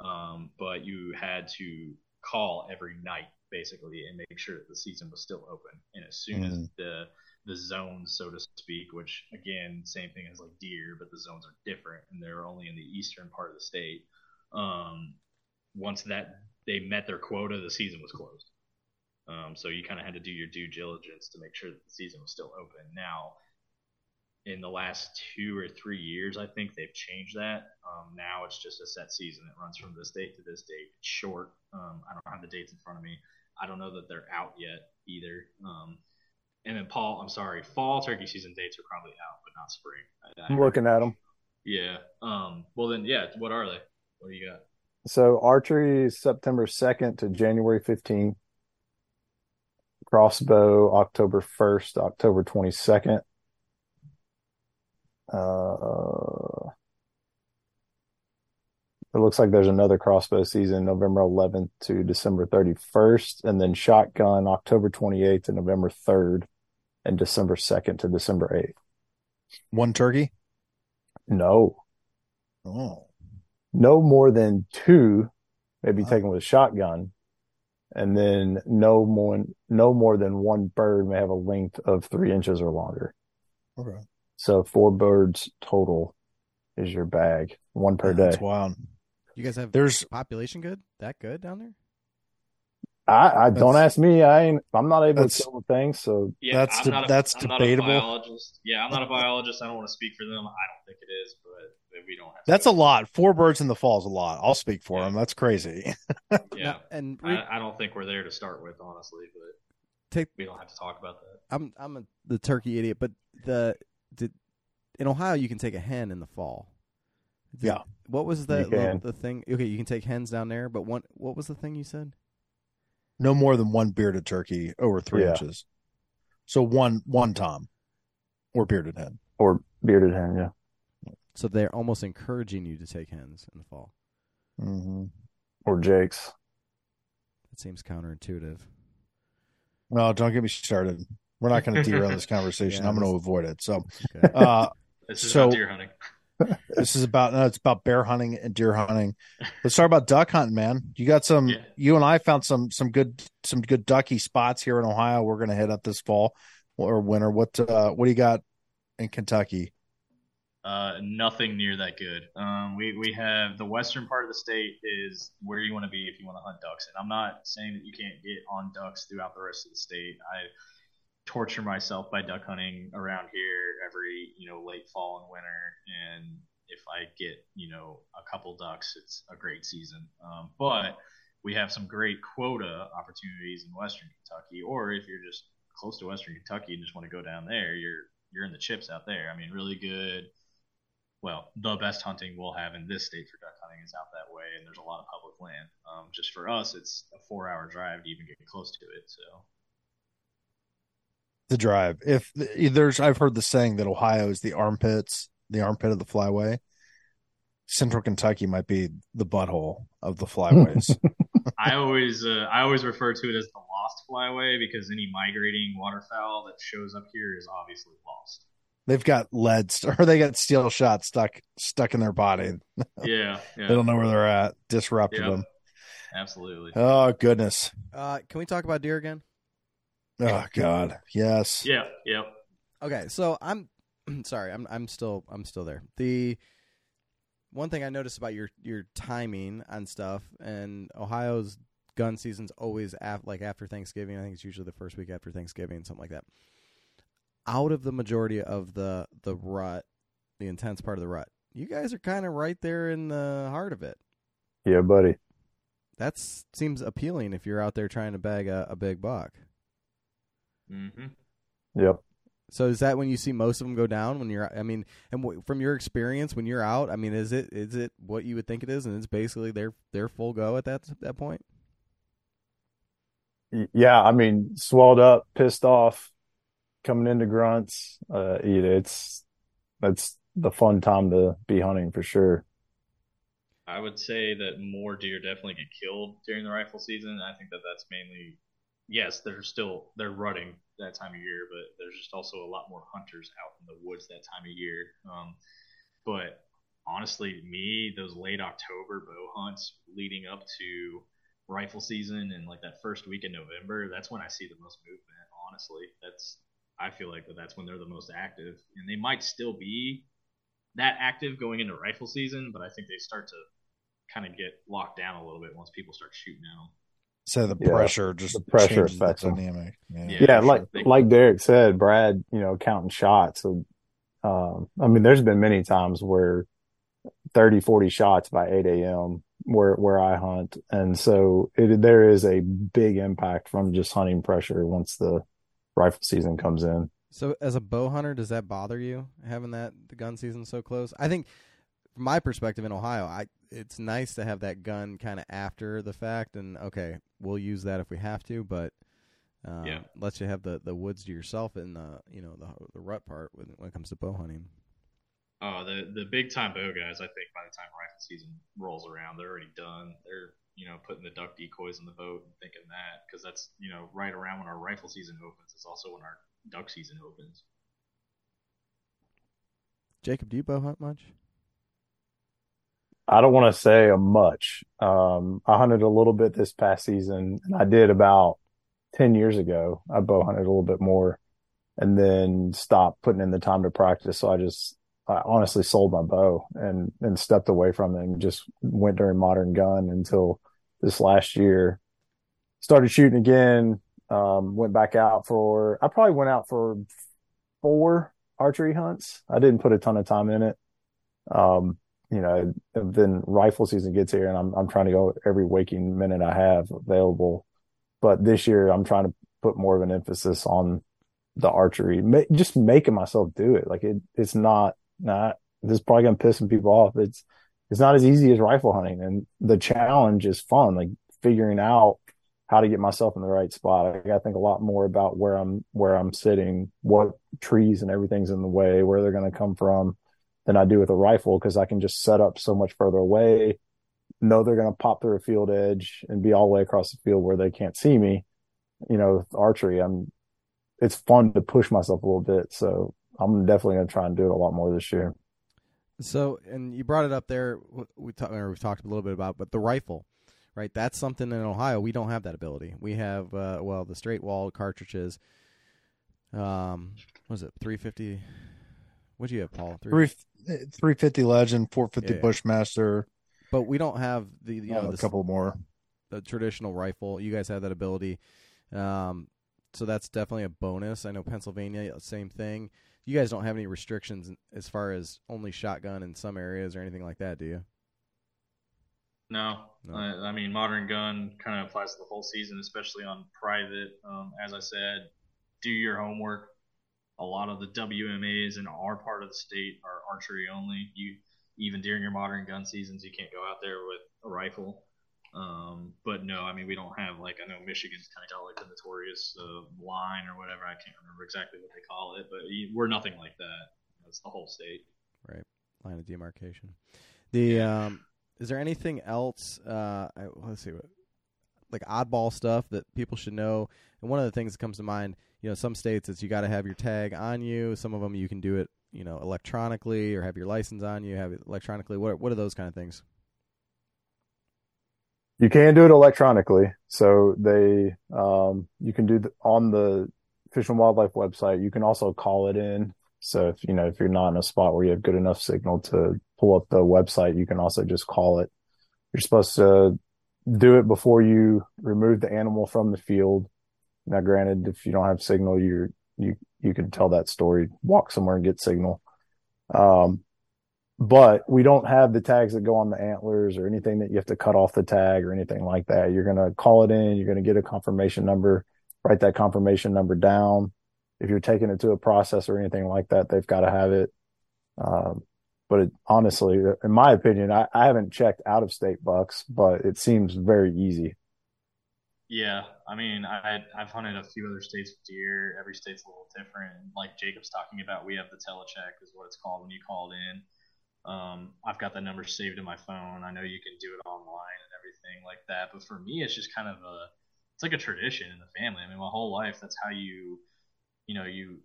Speaker 5: um, but you had to call every night basically and make sure that the season was still open. And as soon as
Speaker 2: Mhm.
Speaker 5: the the zones, so to speak, which again, same thing as like deer, but the zones are different and they're only in the eastern part of the state. Um, once that they met their quota, the season was closed. Um, so you kind of had to do your due diligence to make sure that the season was still open. Now, in the last two or three years, I think they've changed that. Um, now it's just a set season. It runs from this date to this date. It's short. Um, I don't have the dates in front of me. I don't know that they're out yet either. Um, and then Paul, I'm sorry, fall turkey season dates are probably out, but not spring. I, I
Speaker 4: I'm looking at them.
Speaker 5: Yeah. Um. Well then, yeah. What are they? What do you got?
Speaker 4: So archery is September 2nd to January 15th. Crossbow October 1st, October 22nd. Uh, it looks like there's another crossbow season November 11th to December 31st, and then shotgun October 28th to November 3rd, and December 2nd to December 8th.
Speaker 2: One turkey.
Speaker 4: No,
Speaker 2: Oh,
Speaker 4: no more than two may be taken with a shotgun, and then no more no more than one bird may have a length of three inches or longer.
Speaker 2: okay.
Speaker 4: So four birds total is your bag, one per day.
Speaker 2: That's wild.
Speaker 1: You guys have
Speaker 2: There's
Speaker 1: population good? That good down there?
Speaker 4: I, I don't ask me. I ain't. I'm not able to
Speaker 2: That's-
Speaker 4: kill the thing. So
Speaker 5: Yeah,
Speaker 2: That's de-
Speaker 5: a,
Speaker 2: that's
Speaker 5: I'm
Speaker 2: debatable.
Speaker 5: Not a biologist. Yeah, I'm not a biologist. I don't want to speak for them. I don't think it is, but we don't have. to
Speaker 2: that's a lot. Four birds in the fall is a lot. I'll speak for
Speaker 5: Yeah.
Speaker 2: them. That's crazy.
Speaker 5: Yeah,
Speaker 1: and re-
Speaker 5: I, I don't think we're there to start with, honestly, but
Speaker 1: take
Speaker 5: we don't have to talk about that.
Speaker 1: I'm I'm a, the turkey idiot, but the did in Ohio you can take a hen in the fall. Did-
Speaker 2: Yeah.
Speaker 1: What was the, the the thing? Okay, you can take hens down there, but one what was the thing you said?
Speaker 2: no more than one bearded turkey over three
Speaker 4: Yeah.
Speaker 2: inches. So one one tom or bearded hen.
Speaker 4: or bearded hen, yeah,
Speaker 1: So they're almost encouraging you to take hens in the fall.
Speaker 2: Mm-hmm.
Speaker 4: or Jake's.
Speaker 1: That seems counterintuitive.
Speaker 2: Well, don't get me started. We're not going to derail this conversation.
Speaker 1: Yeah,
Speaker 2: I'm going to avoid it. So,
Speaker 1: Okay.
Speaker 2: uh,
Speaker 5: This is
Speaker 2: So-
Speaker 5: about deer hunting.
Speaker 2: this is about no, it's about bear hunting and deer hunting. Let's talk about duck hunting, man. You got some.
Speaker 5: Yeah.
Speaker 2: You and I found some some good some good ducky spots here in Ohio. We're going to hit up this fall or winter. What uh, what do you got in Kentucky?
Speaker 5: Uh, nothing near that good. Um, we we have the western part of the state is where you want to be if you want to hunt ducks. And I'm not saying that you can't get on ducks throughout the rest of the state. I torture myself by duck hunting around here every you know late fall and winter, and if I get you know a couple ducks, it's a great season. Um, but we have some great quota opportunities in western Kentucky, or if you're just close to western Kentucky and just want to go down there, you're you're in the chips out there. I mean, really good well, the best hunting we'll have in this state for duck hunting is out that way, and there's a lot of public land. Um, just for us, it's a four-hour drive to even get close to it. So
Speaker 2: The drive. If there's, I've heard the saying that Ohio is the armpits, the armpit of the flyway. Central Kentucky might be the butthole of the flyways.
Speaker 5: I always, uh, I always refer to it as the lost flyway because any migrating waterfowl that shows up here is obviously lost.
Speaker 2: They've got lead st- or they got steel shot stuck stuck in their body.
Speaker 5: Yeah,
Speaker 2: They don't know where they're at. Disrupted
Speaker 5: Yep.
Speaker 2: them.
Speaker 5: absolutely.
Speaker 2: Oh goodness.
Speaker 1: Uh, can we talk about deer again?
Speaker 2: Oh God. Yes.
Speaker 5: Yeah, yeah.
Speaker 1: Okay, so I'm sorry, I'm I'm still I'm still there. The one thing I noticed about your your timing on stuff and Ohio's gun season's always af- like after Thanksgiving. I think it's usually the first week after Thanksgiving, something like that. Out of the majority of the the rut, the intense part of the rut, you guys are kind of right there in the heart of it.
Speaker 4: Yeah, buddy.
Speaker 1: That seems appealing if you're out there trying to bag a, a big buck.
Speaker 5: Hmm
Speaker 4: Yep.
Speaker 1: So is that when you see most of them go down when you're? I mean, and w- from your experience when you're out, I mean, is it is it what you would think it is, and it's basically their their full go at that that point?
Speaker 4: Yeah, I mean, swelled up, pissed off, coming into grunts. Uh, it's that's the fun time to be hunting for sure.
Speaker 5: I would say that more deer definitely get killed during the rifle season. I think that that's mainly, yes, they're still they're rutting that time of year, but there's just also a lot more hunters out in the woods that time of year. Um, but honestly, me, those late October bow hunts leading up to rifle season and like that first week in November, that's when I see the most movement. Honestly, that's I feel like that that's when they're the most active, and they might still be that active going into rifle season, but I think they start to kind of get locked down a little bit once people start shooting at them.
Speaker 2: So the
Speaker 4: Yeah,
Speaker 2: pressure just
Speaker 4: the pressure
Speaker 2: changes the
Speaker 4: affects 'em.
Speaker 2: dynamic. Yeah.
Speaker 5: Yeah.
Speaker 4: Yeah,
Speaker 5: for
Speaker 4: like
Speaker 5: sure.
Speaker 4: Like Derek said, Brad, you know, counting shots. So, um, I mean, there's been many times where 30, 40 shots by 8 a.m. where where I hunt, and so it there is a big impact from just hunting pressure once the rifle season comes in.
Speaker 1: So as a bow hunter, does that bother you having that the gun season so close? I think from my perspective in Ohio, I it's nice to have that gun kind of after the fact, and okay, we'll use that if we have to, but um,
Speaker 5: Yeah.
Speaker 1: lets you have the, the woods to yourself in the you know the the rut part when, when it comes to bow hunting.
Speaker 5: Oh, the the big time bow guys. I think by the time rifle season rolls around, they're already done. They're you know putting the duck decoys in the boat and thinking that because that's you know right around when our rifle season opens. It's also when our duck season opens.
Speaker 1: Jacob, do you bow hunt much?
Speaker 4: I don't want to say a much. Um, I hunted a little bit this past season, and I did about ten years ago. I bow hunted a little bit more, and then stopped putting in the time to practice. So I just, I honestly sold my bow and and stepped away from it and just went during modern gun until this last year. Started shooting again. Um, went back out for. I probably went out for four archery hunts. I didn't put a ton of time in it. Um, you know, then rifle season gets here and I'm I'm trying to go every waking minute I have available. But this year I'm trying to put more of an emphasis on the archery, Ma- just making myself do it. Like it, it's not not. This is probably gonna piss some people off. It's it's not as easy as rifle hunting, and the challenge is fun. Like figuring out how to get myself in the right spot. I got to think a lot more about where I'm where I'm sitting, what trees and everything's in the way, where they're going to come from, than I do with a rifle because I can just set up so much further away, know they're going to pop through a field edge and be all the way across the field where they can't see me. You know, with archery, I'm it's fun to push myself a little bit, so I'm definitely going to try and do it a lot more this year.
Speaker 1: So, and you brought it up there. We talked, or we've talked a little bit about, but the rifle, right? That's something in Ohio we don't have that ability. We have, uh, well, the straight wall cartridges. Um, what was it three fifty? What do you have, Paul?
Speaker 2: Three three fifty Legend, four fifty
Speaker 1: Yeah.
Speaker 2: Bushmaster,
Speaker 1: But we don't have the you know
Speaker 2: uh,
Speaker 1: the,
Speaker 2: a couple more.
Speaker 1: the traditional rifle. You guys have that ability, um, so that's definitely a bonus. I know Pennsylvania, same thing. You guys don't have any restrictions as far as only shotgun in some areas or anything like that, do you?
Speaker 5: No,
Speaker 1: No.
Speaker 5: I, I mean modern gun kind of applies to the whole season, especially on private. Um, as I said, do your homework. A lot of the WMAs in our part of the state are archery only. You even during your modern gun seasons, you can't go out there with a rifle. Um, but no, I mean we don't have like I know Michigan's kind of got like the notorious uh, line or whatever. I can't remember exactly what they call it, but we're nothing like that. That's the whole state.
Speaker 1: Right, line of demarcation. The um, is there anything else? Uh, I, let's see what like oddball stuff that people should know. And one of the things that comes to mind, you know, some states it's you got to have your tag on you. Some of them you can do it, you know, electronically or have your license on you, have it electronically. What what are those kind of things?
Speaker 4: You can do it electronically. So they, um, you can do the, on the Fish and Wildlife website. You can also call it in. So if, you know, if you're not in a spot where you have good enough signal to pull up the website, you can also just call it. You're supposed to do it before you remove the animal from the field. Now, granted, if you don't have signal, you're, you, you can tell that story, walk somewhere and get signal. Um, but we don't have the tags that go on the antlers or anything that you have to cut off the tag or anything like that. You're going to call it in. You're going to get a confirmation number, write that confirmation number down. If you're taking it to a process or anything like that, they've got to have it. Um, but it, honestly, in my opinion, I, I haven't checked out of state bucks, but it seems very easy.
Speaker 5: Yeah, I mean, I I've hunted a few other states with deer. Every state's a little different. Like Jacob's talking about, we have the telecheck is what it's called when you call in. Um, I've got the number saved in my phone. I know you can do it online and everything like that. But for me, it's just kind of a it's like a tradition in the family. I mean, my whole life that's how you you know you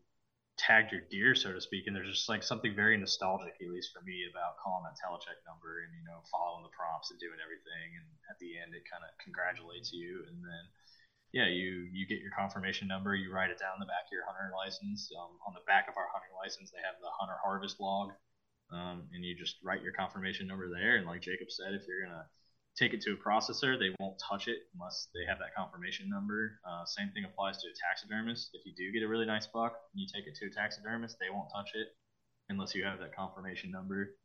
Speaker 5: tagged your deer, so to speak. And there's just like something very nostalgic, at least for me, about calling that telecheck number and you know following the prompts and doing everything. And at the end, it kind of congratulates you, and then yeah, you you get your confirmation number, you write it down in the back of your hunter license. Um, on the back of our hunting license, they have the hunter harvest log, um, and you just write your confirmation number there. And like Jacob said, if you're gonna take it to a processor, they won't touch it unless they have that confirmation number. Uh, same thing applies to a taxidermist. If you do get a really nice buck and you take it to a taxidermist, they won't touch it unless you have that confirmation number.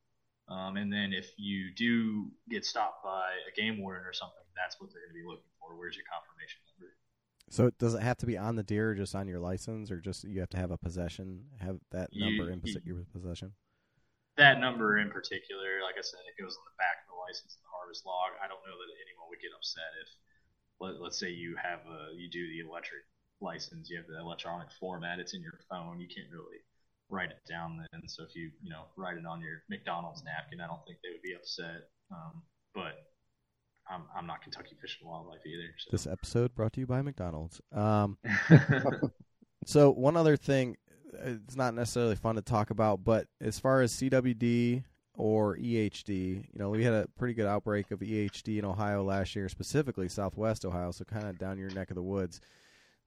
Speaker 5: Um, and then if you do get stopped by a game warden or something, that's what they're going to be looking for. Where's your confirmation number?
Speaker 1: So does it have to be on the deer, or just on your license, or just you have to have a possession, have that
Speaker 5: You-
Speaker 1: number in
Speaker 5: you-
Speaker 1: your possession?
Speaker 5: that number in particular, like I said, it goes on the back license the harvest log. I don't know that anyone would get upset if, let, let's say you have a, you do the electric license, you have the electronic format, it's in your phone, you can't really write it down then. So if you, you know, write it on your McDonald's napkin, I don't think they would be upset. Um, but I'm, I'm not Kentucky Fish and Wildlife either. So.
Speaker 1: This episode brought to you by McDonald's. Um, so one other thing, it's not necessarily fun to talk about, but as far as CWD or EHD, you know, we had a pretty good outbreak of EHD in Ohio last year, specifically Southwest Ohio, so kind of down your neck of the woods.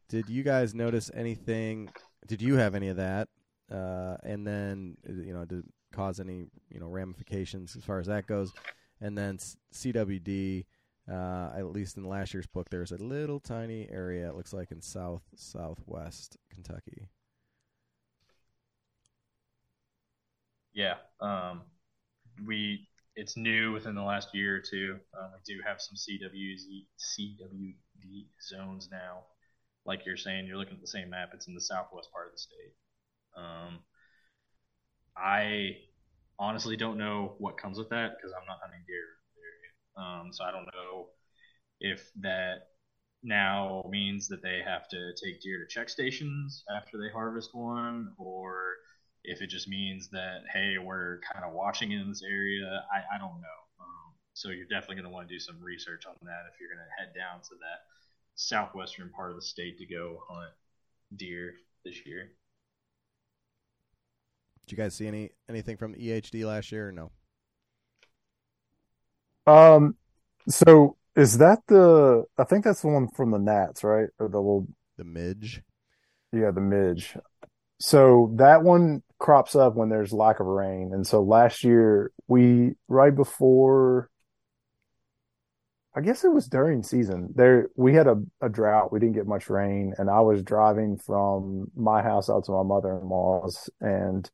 Speaker 1: Did you guys notice anything? Did you have any of that? Uh, and then, you know, did it cause any, you know, ramifications as far as that goes? And then CWD, uh, at least in last year's book, there's a little tiny area. It looks like in south southwest Kentucky.
Speaker 5: Yeah, um, we it's new within the last year or two. Um, we do have some CWZ, CWD zones now. Like you're saying, you're looking at the same map. It's in the southwest part of the state. Um, I honestly don't know what comes with that because I'm not hunting deer um, so I don't know if that now means that they have to take deer to check stations after they harvest one, or if it just means that hey, we're kind of watching in this area. I, I don't know. Um, so you're definitely going to want to do some research on that if you're going to head down to that southwestern part of the state to go hunt deer this year.
Speaker 1: Did you guys see any anything from EHD last year or no?
Speaker 4: Um, so is that the? I think that's the one from the gnats, right? Or the little,
Speaker 1: The midge.
Speaker 4: yeah, the midge. So that one crops up when there's lack of rain, and so last year we right before. I guess it was during season. There we had a, a drought. We didn't get much rain, and I was driving from my house out to my mother-in-law's, and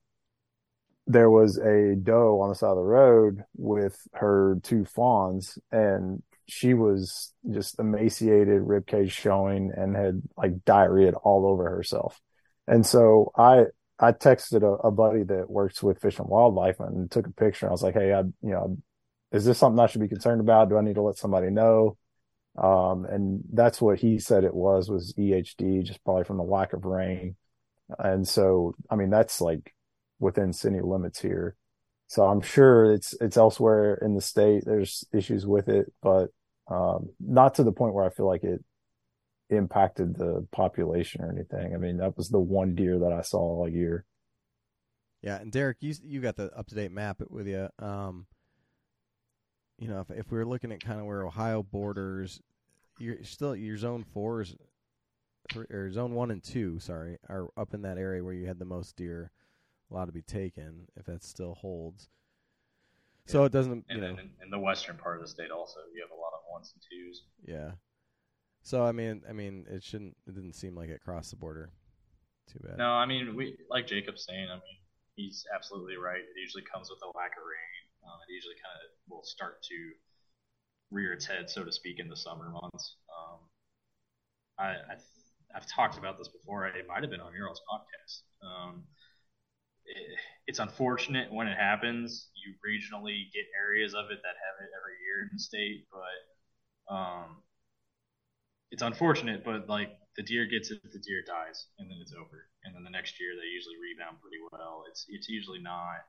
Speaker 4: there was a doe on the side of the road with her two fawns and she was just emaciated ribcage showing and had like diarrhea all over herself and so i i texted a, a buddy that works with fish and wildlife and took a picture i was like hey i you know is this something i should be concerned about do i need to let somebody know um, and that's what he said it was was ehd just probably from the lack of rain and so i mean that's like within city limits here. So I'm sure it's it's elsewhere in the state. There's issues with it, but um, not to the point where I feel like it impacted the population or anything. I mean, that was the one deer that I saw all year.
Speaker 1: Yeah, and Derek, you you got the up to date map with you. Um, you know, if if we were looking at kind of where Ohio borders, you're still your zone fours, or zone one and two, sorry, are up in that area where you had the most deer allowed to be taken if that still holds. Yeah. So it doesn't, you
Speaker 5: and
Speaker 1: know,
Speaker 5: in, in, the western part of the state also you have a lot of ones and twos.
Speaker 1: Yeah. So I mean, I mean, it shouldn't. It didn't seem like it crossed the border. Too bad.
Speaker 5: No, I mean, we like Jacob's saying. I mean, he's absolutely right. It usually comes with a lack of rain. Um, it usually kind of will start to rear its head, so to speak, in the summer months. Um, I, I have talked about this before. It might have been on your podcast. Um, it's unfortunate when it happens. You regionally get areas of it that have it every year in the state, but um, it's unfortunate. But like the deer gets it, the deer dies, and then it's over. And then the next year they usually rebound pretty well. It's it's usually not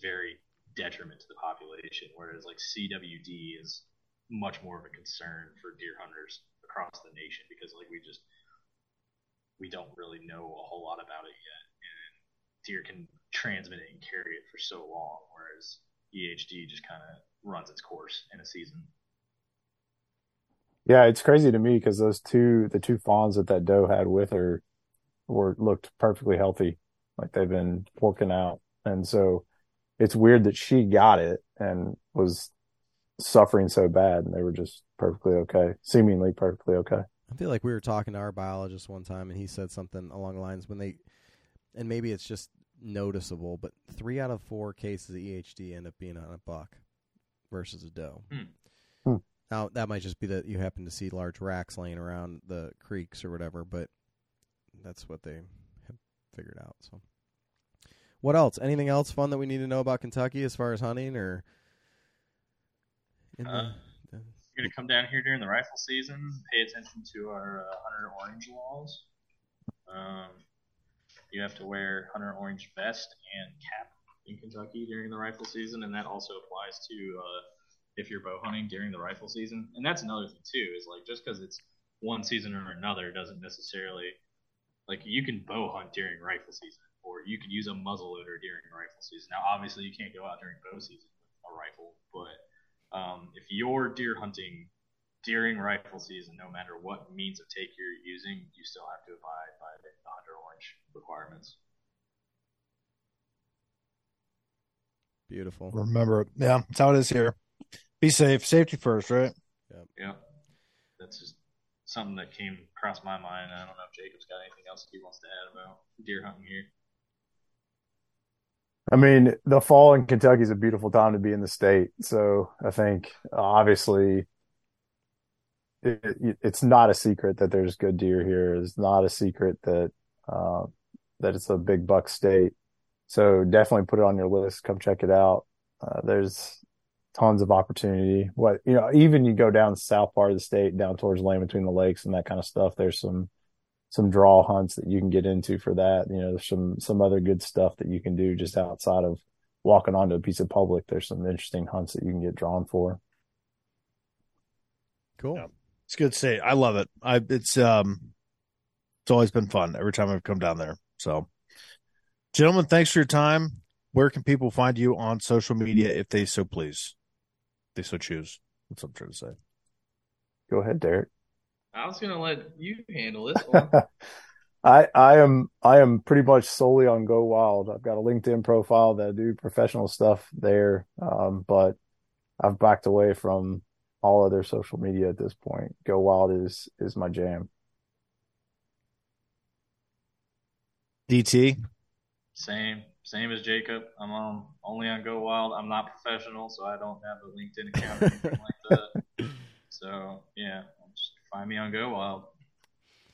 Speaker 5: very detriment to the population, whereas like CWD is much more of a concern for deer hunters across the nation because like we just we don't really know a whole lot about it yet and deer can transmit it and carry it for so long, whereas EHD just kind of runs its course in a season.
Speaker 4: Yeah, it's crazy to me because those two, the two fawns that that doe had with her, were looked perfectly healthy, like they've been working out, and so it's weird that she got it and was suffering so bad, and they were just perfectly okay, seemingly perfectly okay.
Speaker 1: I feel like we were talking to our biologist one time, and he said something along the lines when they, and maybe it's just noticeable, but three out of four cases of EHD end up being on a buck versus a doe.
Speaker 4: Hmm.
Speaker 1: Now that might just be that you happen to see large racks laying around the creeks or whatever, but that's what they have figured out. So, what else? Anything else fun that we need to know about Kentucky as far as hunting or? In the,
Speaker 5: Uh, You're gonna come down here during the rifle season. Pay attention to our uh, hunter orange laws. Um, you have to wear hunter orange vest and cap in Kentucky during the rifle season, and that also applies to uh, if you're bow hunting during the rifle season. And that's another thing too is like just because it's one season or another doesn't necessarily like you can bow hunt during rifle season, or you can use a muzzleloader during rifle season. Now, obviously, you can't go out during bow season with a rifle, but um, if you're deer hunting during rifle season, no matter what means of take you're using, you still have to abide by the Hunter Orange requirements.
Speaker 1: beautiful.
Speaker 2: Remember, yeah, that's how it is here. Be safe, safety first, right?
Speaker 5: Yeah, that's just something that came across my mind. I don't know if Jacob's got anything else he wants to add about deer hunting here.
Speaker 4: I mean, the fall in Kentucky is a beautiful time to be in the state. So I think obviously it, it, it's not a secret that there's good deer here. It's not a secret that uh, that it's a big buck state. So definitely put it on your list. Come check it out. Uh, there's tons of opportunity. What you know, even you go down the south part of the state, down towards land between the lakes and that kind of stuff. There's some some draw hunts that you can get into for that. You know, there's some some other good stuff that you can do just outside of walking onto a piece of public. There's some interesting hunts that you can get drawn for.
Speaker 1: Cool.
Speaker 2: Yeah. It's good to say. I love it. I it's um it's always been fun every time I've come down there. So gentlemen, thanks for your time. Where can people find you on social media if they so please? If they so choose. That's what I'm trying to say.
Speaker 4: Go ahead, Derek.
Speaker 5: I was gonna let you handle this one.
Speaker 4: I I am I am pretty much solely on Go Wild. I've got a LinkedIn profile that I do professional stuff there, um, but I've backed away from all other social media at this point. Go Wild is is my jam.
Speaker 2: DT.
Speaker 5: Same, same as Jacob. I'm on only on Go Wild. I'm not professional, so I don't have a LinkedIn account or anything like that. So yeah, just find me on Go Wild.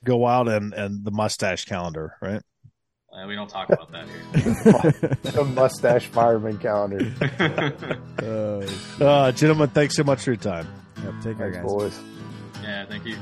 Speaker 2: Go wild and and the mustache calendar, right?
Speaker 5: Uh, we don't talk about that here.
Speaker 4: The mustache fireman calendar.
Speaker 1: Uh,
Speaker 2: Uh gentlemen, thanks so much for your time.
Speaker 1: yep, take care,
Speaker 4: Thanks,
Speaker 1: guys.
Speaker 4: boys.
Speaker 5: yeah, thank you.